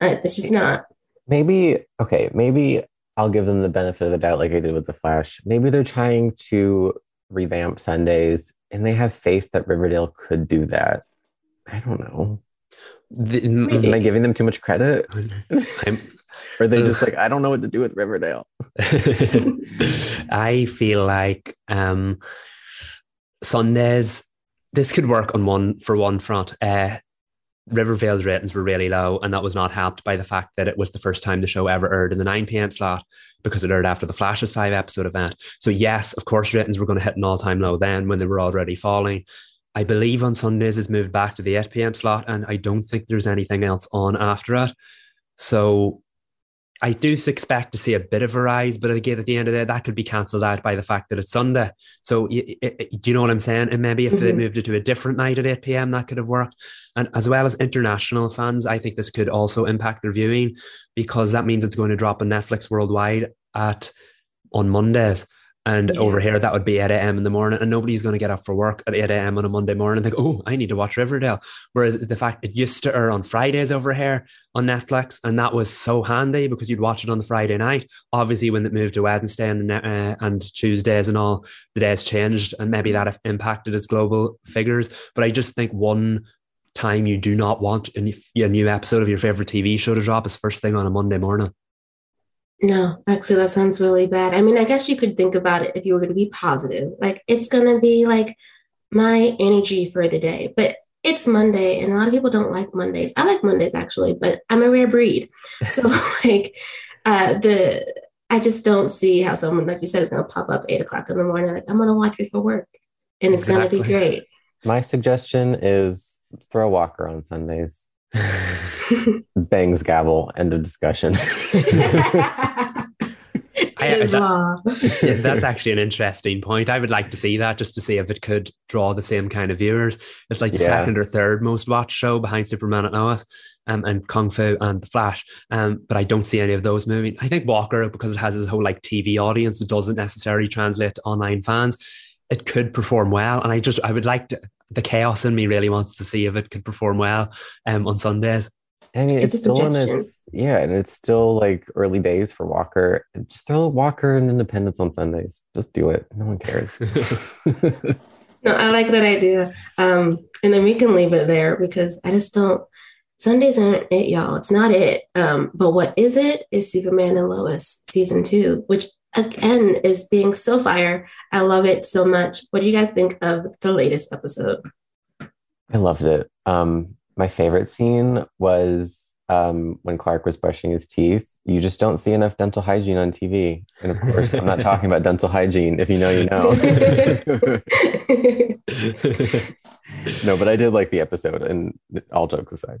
Uh, it's just not. Maybe okay. Maybe I'll give them the benefit of the doubt, like I did with the Flash. Maybe they're trying to revamp Sundays, and they have faith that Riverdale could do that. I don't know. The, Am I giving them too much credit? Or they just like I don't know what to do with Riverdale. I feel like um, Sundays. This could work on one for one front. Uh, Riverdale's ratings were really low, and that was not helped by the fact that it was the first time the show ever aired in the 9 p.m. slot because it aired after the Flash's five episode event. So, yes, of course, ratings were going to hit an all time low then when they were already falling. I believe on Sundays it's moved back to the 8 p.m. slot, and I don't think there's anything else on after it. So, I do expect to see a bit of a rise, but again, at the end of the day, that could be cancelled out by the fact that it's Sunday. So, do you know what I'm saying? And maybe if mm-hmm. they moved it to a different night at 8 p.m., that could have worked. And as well as international fans, I think this could also impact their viewing because that means it's going to drop on Netflix worldwide at on Mondays. And yeah. over here, that would be 8 a.m. in the morning, and nobody's going to get up for work at 8 a.m. on a Monday morning and think, oh, I need to watch Riverdale. Whereas the fact it used to air on Fridays over here on Netflix, and that was so handy because you'd watch it on the Friday night. Obviously, when it moved to Wednesday and, uh, and Tuesdays and all, the days changed, and maybe that impacted its global figures. But I just think one time you do not want a new episode of your favorite TV show to drop is first thing on a Monday morning. No, actually, that sounds really bad. I mean, I guess you could think about it if you were going to be positive. Like, it's going to be like my energy for the day. But it's Monday, and a lot of people don't like Mondays. I like Mondays actually, but I'm a rare breed. So, like, uh, the I just don't see how someone, like you said, is going to pop up eight o'clock in the morning. Like, I'm going to watch it for work, and it's exactly. going to be great. My suggestion is throw a Walker on Sundays. Bangs gavel. End of discussion. I, that, yeah, that's actually an interesting point. I would like to see that just to see if it could draw the same kind of viewers. It's like the yeah. second or third most watched show behind Superman and Lois. um, and Kung Fu and The Flash. Um, but I don't see any of those moving. I think Walker, because it has this whole like TV audience, it doesn't necessarily translate to online fans. It could perform well, and I just I would like to, the chaos in me really wants to see if it could perform well um, on Sundays. I mean, it's, It's still in suggestion. its yeah, and it's still like early days for Walker. Just throw Walker and Independence on Sundays. Just do it. No one cares. No, I like that idea. Um, and then we can leave it there because I just don't. Sundays aren't it, y'all. It's not it. Um, but what is it is Superman and Lois season two, which again is being so fire. I love it so much. What do you guys think of the latest episode? I loved it. Um, my favorite scene was um, when Clark was brushing his teeth. You just don't see enough dental hygiene on TV. And of course, I'm not talking about dental hygiene. If you know, you know. no, but I did like the episode, and all jokes aside.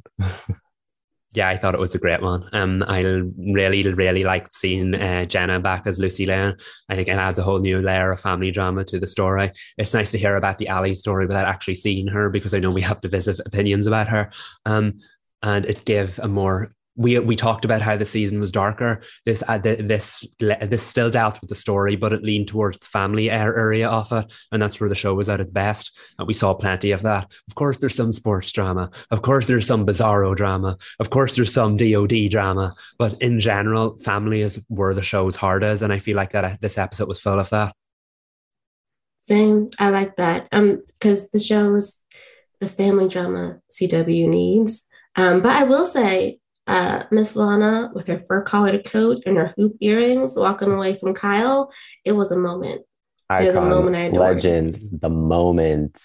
Yeah, I thought it was a great one. Um, I really, really liked seeing uh, Jenna back as Lucy Lane. I think it adds a whole new layer of family drama to the story. It's nice to hear about the Ali story without actually seeing her because I know we have divisive opinions about her. Um, and it gave a more we we talked about how the season was darker. This uh, this this still dealt with the story, but it leaned towards the family area of it, and that's where the show was at its best. And we saw plenty of that. Of course, there's some sports drama. Of course, there's some bizarro drama. Of course, there's some DoD drama. But in general, family is where the show's heart is, and I feel like that uh, this episode was full of that. Same. I like that. Um, because the show is the family drama CW needs. Um, but I will say, uh, Miss Lana with her fur collared coat and her hoop earrings walking away from Kyle, it was a moment. There's a moment I adore. legend, the moment.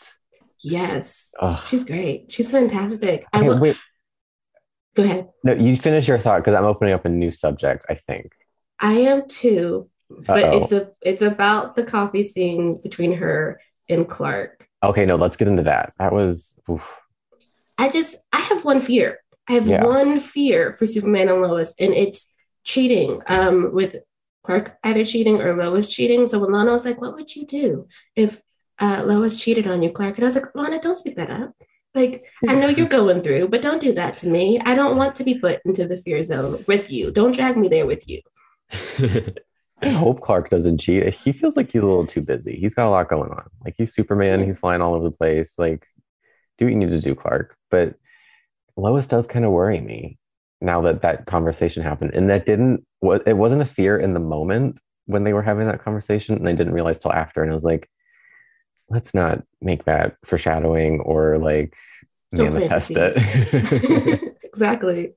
Yes. Ugh. She's great. She's fantastic. I will wait, go ahead. no, you finish your thought because I'm opening up a new subject. I think. I am too, but Uh-oh. it's a it's about the coffee scene between her and Clark. Okay, no, let's get into that. That was oof. I just I have one fear. I have Yeah. one fear for Superman and Lois, and it's cheating. Um, with Clark either cheating or Lois cheating. So when Lana was like, "What would you do if uh, Lois cheated on you, Clark?" And I was like, "Lana, don't speak that up. Like I know you're going through, but don't do that to me. I don't want to be put into the fear zone with you. Don't drag me there with you." I hope Clark doesn't cheat. He feels like he's a little too busy. He's got a lot going on. Like he's Superman. He's flying all over the place. Like, do what you need to do, Clark. But Lois does kind of worry me now that that conversation happened, and that didn't. It wasn't a fear in the moment when they were having that conversation, and I didn't realize till after. And I was like, let's not make that foreshadowing or like Don't manifest it. exactly.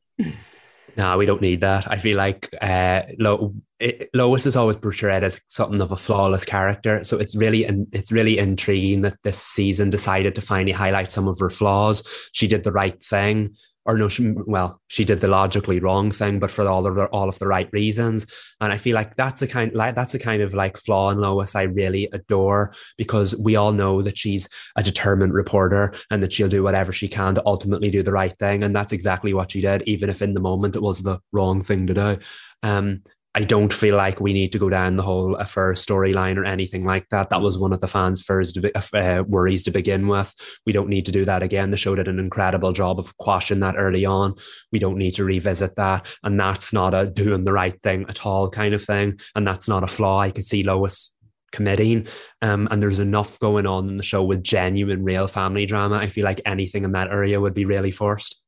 No, we don't need that. I feel like uh, Lo- it, Lois is always portrayed as something of a flawless character, so it's really and it's really intriguing that this season decided to finally highlight some of her flaws. She did the right thing, or no, she, well, she did the logically wrong thing, but for all of the, all of the right reasons. And I feel like that's the kind like that's the kind of like flaw in Lois I really adore because we all know that she's a determined reporter and that she'll do whatever she can to ultimately do the right thing. And that's exactly what she did, even if in the moment it was the wrong thing to do. Um, I don't feel like we need to go down the whole affair storyline or anything like that. That was one of the fans' first uh, worries to begin with. We don't need to do that again. The show did an incredible job of quashing that early on. We don't need to revisit that. And that's not a doing the right thing at all kind of thing. And that's not a flaw. I could see Lois committing. Um, and there's enough going on in the show with genuine, real family drama. I feel like anything in that area would be really forced.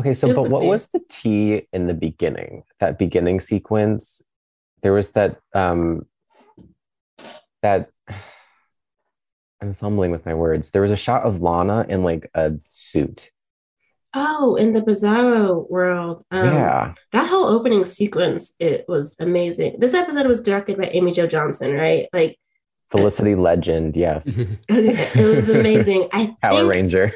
Okay, so It but what be. was the tea in the beginning? That beginning sequence, there was that um that I'm fumbling with my words. There was a shot of Lana in like a suit. Oh, in the Bizarro world. Um, yeah. that whole opening sequence it was amazing this episode was directed by amy jo johnson right like Felicity Legend, yes. it was amazing. I Power think Ranger.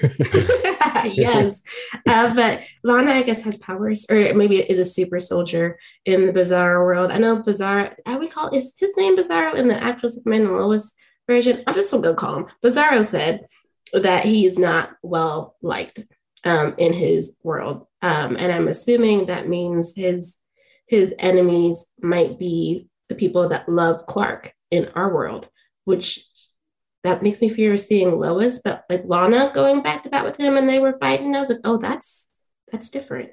yes. Uh, but lana i guess has powers or maybe is a super soldier in the bizarro world. I know bizarro how we call is his name bizarro in the actual superman and lois version? I'm just gonna call him. Bizarro said that he is not well liked um, in his world. Um, and i'm assuming that means his his enemies might be the people that love clark in our world which that makes me fear seeing Lois, but like Lana going back to bat with him and they were fighting. I was like, oh, that's that's different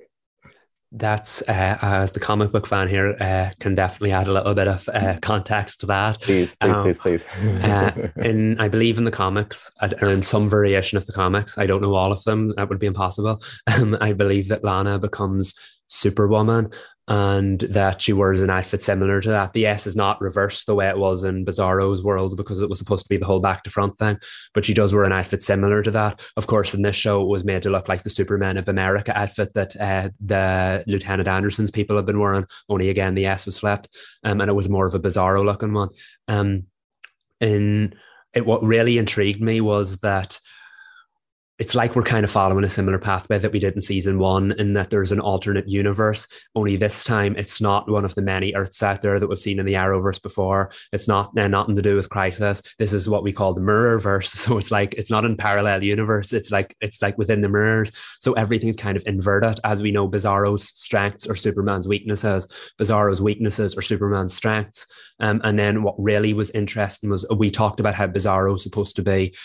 that's uh, as the comic book fan here uh, can definitely add a little bit of uh, context to that. Please, please, um, please, please. uh, in I believe in the comics or in some variation of the comics, I don't know all of them. That would be impossible. Um, I believe that Lana becomes Superwoman, and that she wears an outfit similar to that. The S is not reversed the way it was in Bizarro's world because it was supposed to be the whole back to front thing, but she does wear an outfit similar to that. Of course, in this show, it was made to look like the Superman of America outfit that uh, the Lieutenant Anderson's people have been wearing, only again, the S was flipped, um, and it was more of a Bizarro looking one. Um, in it, what really intrigued me was that it's like we're kind of following a similar pathway that we did in season one, in that there's an alternate universe. Only this time, it's not one of the many Earths out there that we've seen in the Arrowverse before. It's not uh, nothing to do with Crisis. This is what we call the Mirrorverse. So it's like it's not in parallel universe. It's like it's like within the mirrors. So everything's kind of inverted, as we know. Bizarro's strengths or Superman's weaknesses. Bizarro's weaknesses or Superman's strengths. Um, and then what really was interesting was we talked about how Bizarro's supposed to be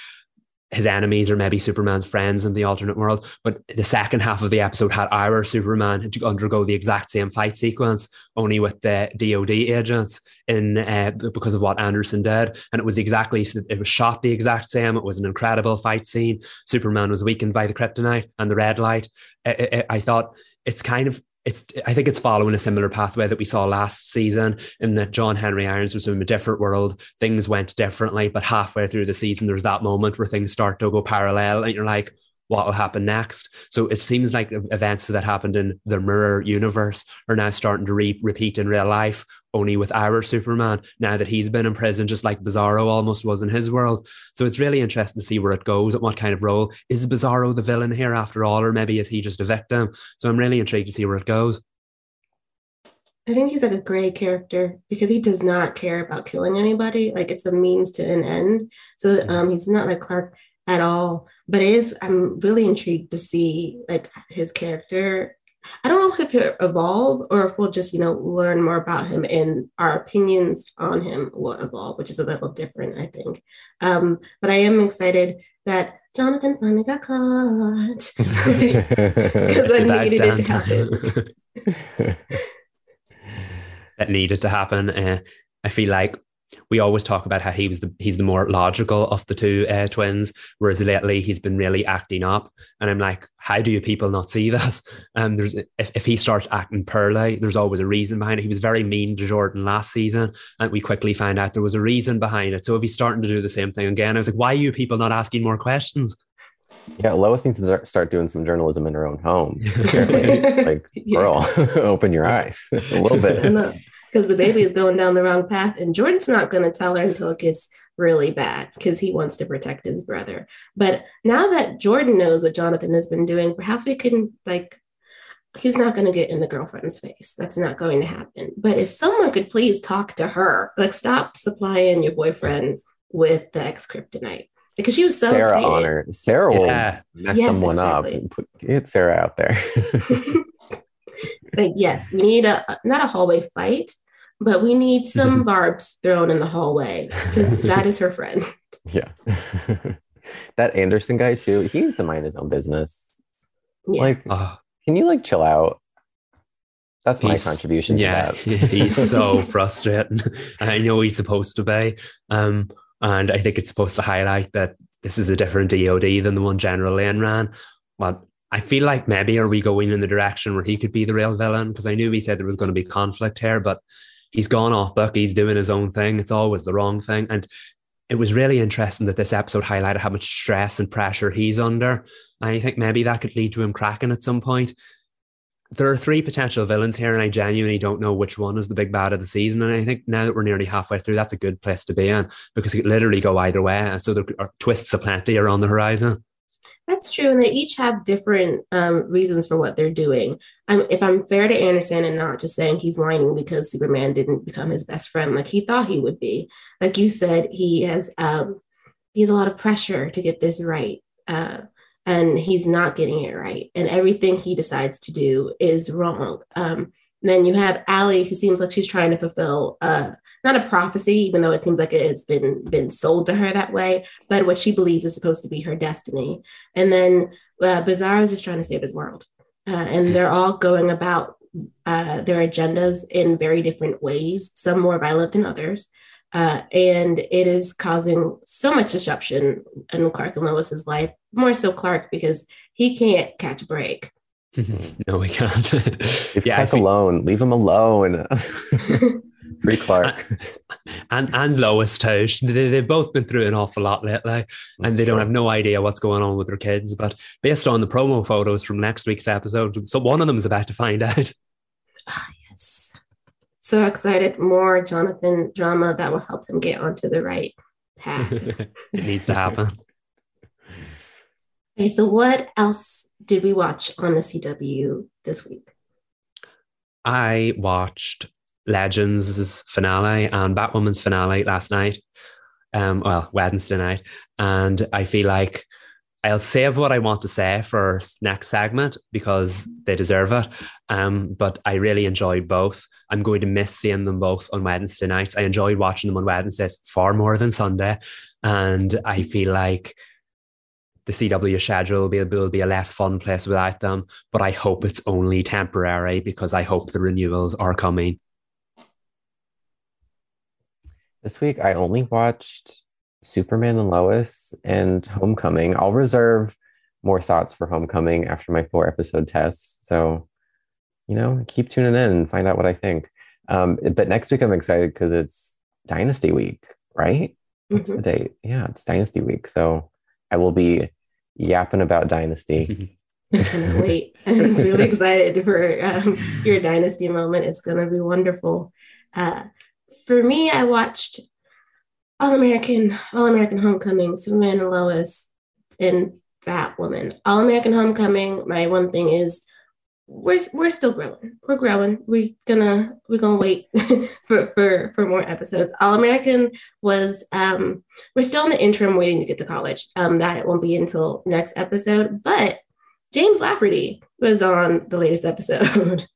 his enemies or maybe Superman's friends in the alternate world. But the second half of the episode had our Superman to undergo the exact same fight sequence, only with the DoD agents in uh, because of what Anderson did, and it was exactly it was shot the exact same. It was an incredible fight scene. Superman was weakened by the kryptonite and the red light. I, I, I thought it's kind of it's I think it's following a similar pathway that we saw last season in that John Henry Irons was in a different world. Things went differently, but halfway through the season, there's that moment where things start to go parallel, and you're like, what will happen next. So it seems like events that happened in the mirror universe are now starting to re- repeat in real life, only with our Superman now that he's been in prison, just like Bizarro almost was in his world. So it's really interesting to see where it goes and what kind of role is Bizarro the villain here after all, or maybe is he just a victim? So I'm really intrigued to see where it goes. I think he's like a gray character because he does not care about killing anybody. Like it's a means to an end. So um, he's not like Clark at all. But it is, I'm really intrigued to see like his character. I don't know if he'll evolve or if we'll just, you know, learn more about him and our opinions on him will evolve, which is a little different, I think. Um, but I am excited that Jonathan finally got caught because I needed it to happen. that needed to happen. Uh, I feel like we always talk about how he was the he's the more logical of the two uh, twins, whereas lately he's been really acting up. And I'm like, how do you people not see this? Um, there's if, if he starts acting pearly, there's always a reason behind it. He was very mean to Jordan last season, and we quickly found out there was a reason behind it. So if he's starting to do the same thing again, I was like, why are you people not asking more questions? Yeah, Lois needs to start doing some journalism in her own home. like, girl, open your eyes a little bit because the baby is going down the wrong path. And Jordan's not going to tell her until it gets really bad because he wants to protect his brother. But now that Jordan knows what Jonathan has been doing, perhaps we can like he's not going to get in the girlfriend's face. That's not going to happen. But if someone could please talk to her, like stop supplying your boyfriend with the X-kryptonite because she was so Sarah excited. honor Sarah will yeah. mess yes, someone exactly. up and put, get Sarah out there. but yes, we need a not a hallway fight, but we need some barbs thrown in the hallway because that is her friend. Yeah. that Anderson guy too, he needs to mind his own business. Yeah. Like, uh, can you like chill out? That's my contribution yeah, he's so frustrating. I know he's supposed to be. Um, and I think it's supposed to highlight that this is a different DOD than the one General Lane ran. But I feel like maybe are we going in the direction where he could be the real villain? Because I knew he said there was going to be conflict here, but he's gone off book. He's doing his own thing. It's always the wrong thing. And it was really interesting that this episode highlighted how much stress and pressure he's under. And I think maybe that could lead to him cracking at some point. There are three potential villains here, and I genuinely don't know which one is the big bad of the season. And I think now that we're nearly halfway through, that's a good place to be in because it could literally go either way. And so there are twists aplenty are on the horizon. That's true, and they each have different um, reasons for what they're doing. I'm, if I'm fair to Anderson and not just saying he's whining because Superman didn't become his best friend like he thought he would be, like you said, he has um, he has a lot of pressure to get this right, uh, and he's not getting it right, and everything he decides to do is wrong. Um, then you have Allie, who seems like she's trying to fulfill uh, not a prophecy, even though it seems like it has been been sold to her that way, but what she believes is supposed to be her destiny. And then uh, Bizarro is just trying to save his world. uh, and they're all going about uh, their agendas in very different ways, some more violent than others. Uh, and it is causing so much disruption in Clark and Lois's life, more so Clark because he can't catch a break. no, we can't. Leave yeah, Clark alone. Leave him alone. Free Clark. And and Lois too. They, they've both been through an awful lot lately, and they don't have no idea what's going on with their kids. But based on the promo photos from next week's episode, so one of them is about to find out. Ah, yes. So excited. More Jonathan drama that will help him get onto the right path. it needs to happen. Okay, so what else did we watch on the CW this week? I watched Legends' finale and Batwoman's finale last night. Um, well, Wednesday night. And I feel like I'll save what I want to say for next segment because they deserve it. Um, but I really enjoyed both. I'm going to miss seeing them both on Wednesday nights. I enjoyed watching them on Wednesdays far more than Sunday. And I feel like the CW schedule will be, will be a less fun place without them. But I hope it's only temporary because I hope the renewals are coming. This week, I only watched Superman and Lois and Homecoming. I'll reserve more thoughts for Homecoming after my four episode test. So, you know, keep tuning in and find out what I think. Um, but next week, I'm excited because it's Dynasty Week, right? What's mm-hmm. the date? Yeah, it's Dynasty Week. So I will be yapping about Dynasty. wait. I'm really excited for um, your Dynasty moment. It's going to be wonderful. Uh, for me, I watched All American, All American Homecoming, Superman and Lois, and Batwoman. All American Homecoming. My one thing is we're we're still growing. We're growing. We're gonna we're gonna wait for for for more episodes. All American was um we're still in the interim waiting to get to college. Um that it won't be until next episode, but James Lafferty was on the latest episode.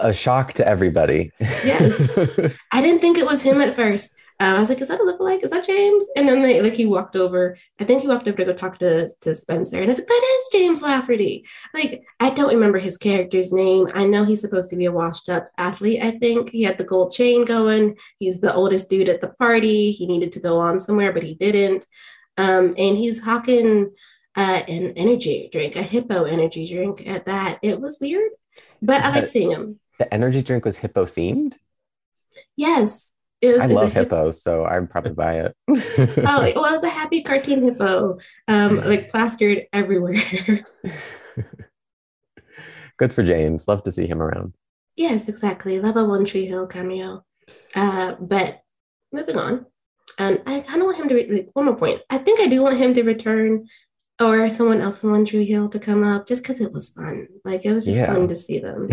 a shock to everybody. Yes. I didn't think it was him at first. Uh, I was like, is that a lookalike? Is that James? And then they like he walked over. I think he walked over to go talk to, to Spencer. And I was like, that is James Lafferty. Like, I don't remember his character's name. I know he's supposed to be a washed up athlete, I think. He had the gold chain going. He's the oldest dude at the party. He needed to go on somewhere, but he didn't. Um, and he's hawking uh, an energy drink, a hippo energy drink at that. It was weird, but I like seeing him the energy drink was hippo themed? Yes. It Was, I love hippo, so I'd probably buy it. oh, well, it was a happy cartoon hippo, um, like plastered everywhere. Good for James. Love to see him around. Yes, exactly. Love a One Tree Hill cameo. Uh, but moving on, and I kind of want him to re- one more point. I think I do want him to return, or someone else from One Tree Hill to come up, just because it was fun. Like it was just yeah. fun to see them.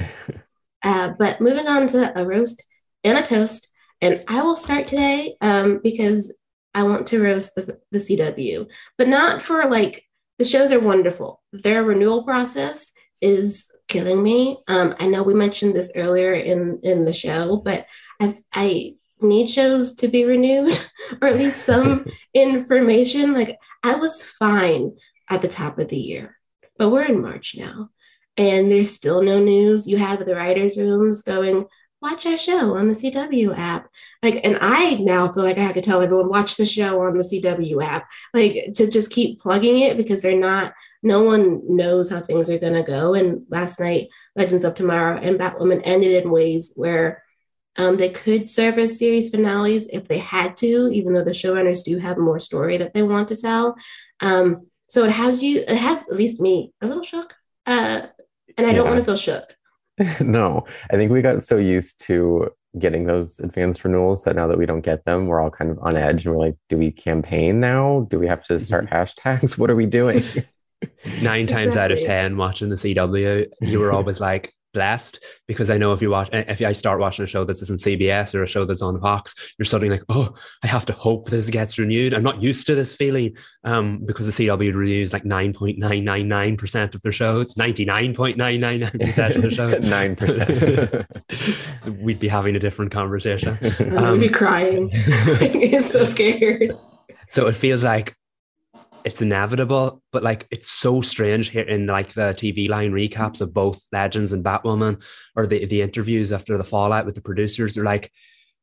Uh, but moving on to a roast and a toast. And I will start today um, because I want to roast the, the CW, but not for like the shows are wonderful. Their renewal process is killing me. Um, I know we mentioned this earlier in in the show, but I've, I need shows to be renewed or at least some information. Like I was fine at the top of the year, but we're in March now and there's still no news. You have the writers' rooms going, watch our show on the CW app. Like, and I now feel like I have to tell everyone, watch the show on the CW app, like to just keep plugging it because they're not, no one knows how things are going to go. And last night, Legends of Tomorrow and Batwoman ended in ways where um, they could serve as series finales if they had to, even though the showrunners do have more story that they want to tell. Um, so it has you, it has at least me a little shook. Uh, and I don't want to feel shook. no, I think we got so used to getting those advanced renewals that now that we don't get them, we're all kind of on edge and we're like, do we campaign now? Do we have to start mm-hmm. hashtags? What are we doing? Nine times exactly. out of 10 watching the CW, you were always like, blessed because I know if you watch, if I start watching a show that's in CBS or a show that's on Fox, you're suddenly like, oh, I have to hope this gets renewed. I'm not used to this feeling um, because the CW renews like 9.999% of their shows, 99.999% of their shows. 9%. We'd be having a different conversation. Um, We'd be crying. He's so scared. So it feels like it's inevitable, but like it's so strange here in like the TVLine recaps of both Legends and Batwoman or the, the interviews after the fallout with the producers. They're like,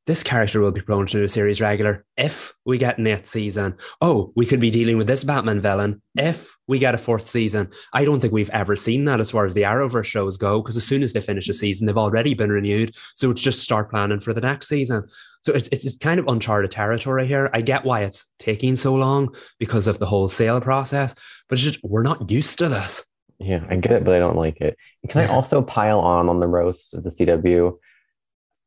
this character will be prone to a series regular if we get an eighth season. Oh, we could be dealing with this Batman villain if we get a fourth season. I don't think we've ever seen that as far as the Arrowverse shows go, because as soon as they finish a season, they've already been renewed. So it's just start planning for the next season. So it's, it's kind of uncharted territory here. I get why it's taking so long because of the whole sale process, but it's just we're not used to this. Yeah, I get it, but I don't like it. Can I also pile on on the roast of the CW?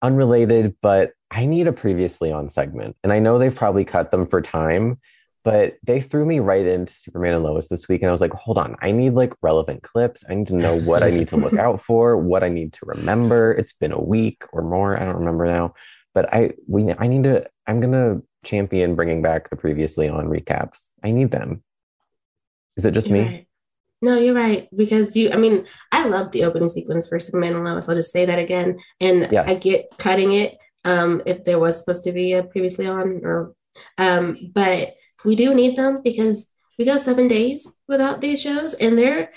Unrelated, but I need a previously on segment. And I know they've probably cut them for time, but they threw me right into Superman and Lois this week. And I was like, hold on, I need like relevant clips. I need to know what I need to look out for, what I need to remember. It's been a week or more. I don't remember now. But I we I need to, I'm gonna champion bringing back the previously on recaps. I need them. Is it just You're me? right. No, you're right. Because you, I mean, I love the opening sequence for Superman and Lois. I'll just say that again. And Yes. I get cutting it um, if there was supposed to be a previously on, or, um, but we do need them because we go seven days without these shows, and they're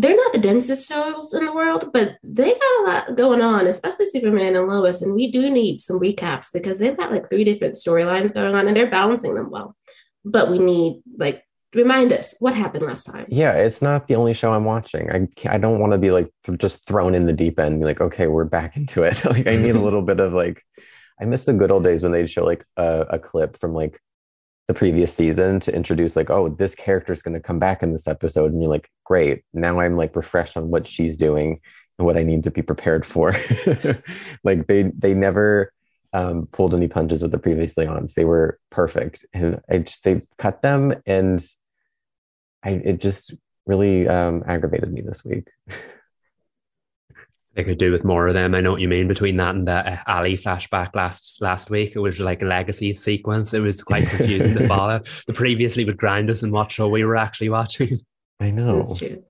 they're not the densest shows in the world, but they got a lot going on, especially Superman and Lois. And we do need some recaps because they've got like three different storylines going on, and they're balancing them well. But we need like remind us what happened last time. Yeah, it's not the only show I'm watching. I I don't want to be like th- just thrown in the deep end. Be like, okay, we're back into it. like I need a little bit of like. I miss the good old days when they'd show like a, a clip from like the previous season to introduce like, oh, this character is going to come back in this episode, and you're like, great. Now I'm like refreshed on what she's doing and what I need to be prepared for. like they they never um, pulled any punches with the previously ons. They were perfect, and I just they cut them and I it just really um, aggravated me this week. They could do with more of them. I know what you mean between that and the uh, Ali flashback last last week. It was like a legacy sequence. It was quite confusing to follow. The previously would grind us and what show we were actually watching. I know. That's true.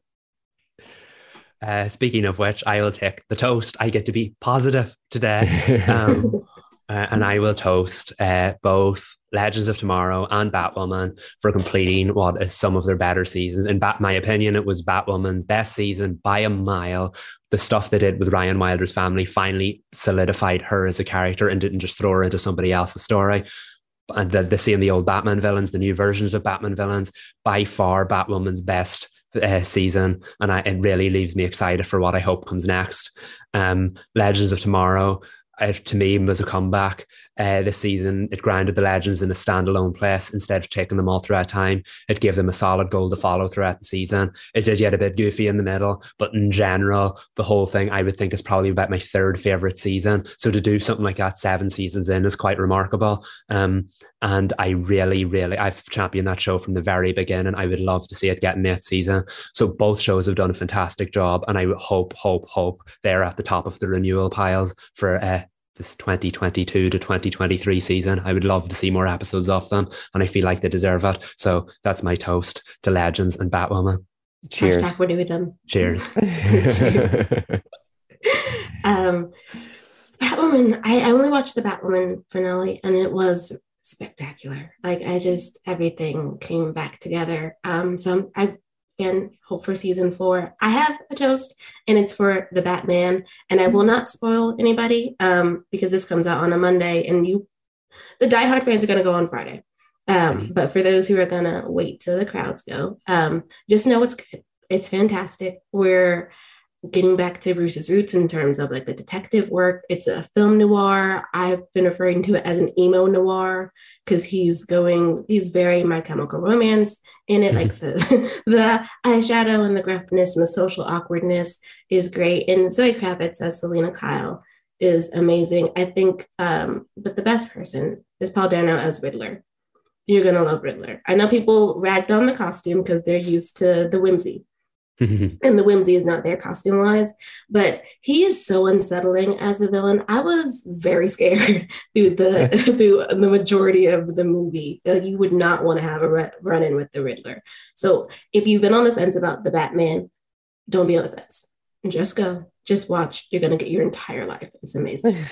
Uh, speaking of which, I will take the toast. I get to be positive today. Um, uh, and I will toast uh, both Legends of Tomorrow and Batwoman for completing what is some of their better seasons. In Bat, my opinion, it was Batwoman's best season by a mile. The stuff they did with Ryan Wilder's family finally solidified her as a character and didn't just throw her into somebody else's story. And the, the seeing the old Batman villains, the new versions of Batman villains, by far Batwoman's best uh, season, and I, it really leaves me excited for what I hope comes next. Um, Legends of Tomorrow, to me, was a comeback uh, this season. It grounded the Legends in a standalone place instead of taking them all throughout time. It gave them a solid goal to follow throughout the season. It did get a bit goofy in the middle, but in general, the whole thing I would think is probably about my third favorite season. So to do something like that seven seasons in is quite remarkable. Um, and I really, really, I've championed that show from the very beginning. I would love to see it get an eighth season. So both shows have done a fantastic job, and I hope, hope, hope they're at the top of the renewal piles for uh, this 2022 to 2023 season. I would love to see more episodes of them, and I feel like they deserve it. So that's my toast to Legends and Batwoman. Cheers. Hashtag we're doing them. Cheers. um, Batwoman, I, I only watched the Batwoman finale and it was spectacular. Like I just everything came back together. Um, so I'm, I again hope for season four. I have a toast and it's for the Batman, and I will not spoil anybody um, because this comes out on a Monday, and you, the diehard fans, are going to go on Friday. Um, Mhm. but for those who are going to wait till the crowds go, um, just know it's good. It's fantastic. We're getting back to Bruce's roots in terms of like the detective work. It's a film noir. I've been referring to it as an emo noir because he's going, he's very My Chemical Romance in it. Like the the eyeshadow and the gruffness and the social awkwardness is great. And Zoe Kravitz as Selina Kyle is amazing. I think, um, but the best person is Paul Dano as Riddler. You're gonna love Riddler. I know people ragged on the costume because they're used to the whimsy Mm-hmm. and the whimsy is not there costume wise, but he is so unsettling as a villain. I was very scared through the through the majority of the movie. Like, you would not want to have a run in with the Riddler. So if you've been on the fence about the Batman, don't be on the fence. Just go, just watch. You're gonna get your entire life. It's amazing.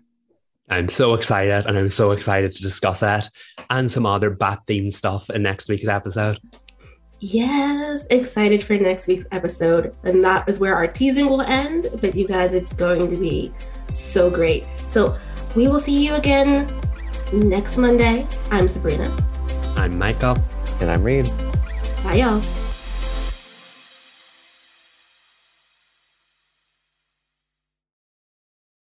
I'm so excited, and I'm so excited to discuss that and some other bat themed stuff in next week's episode. Yes, excited for next week's episode. And that is where our teasing will end. But you guys, it's going to be so great. So we will see you again next Monday. I'm Sabrina. I'm Michael. And I'm Reed. Bye, y'all.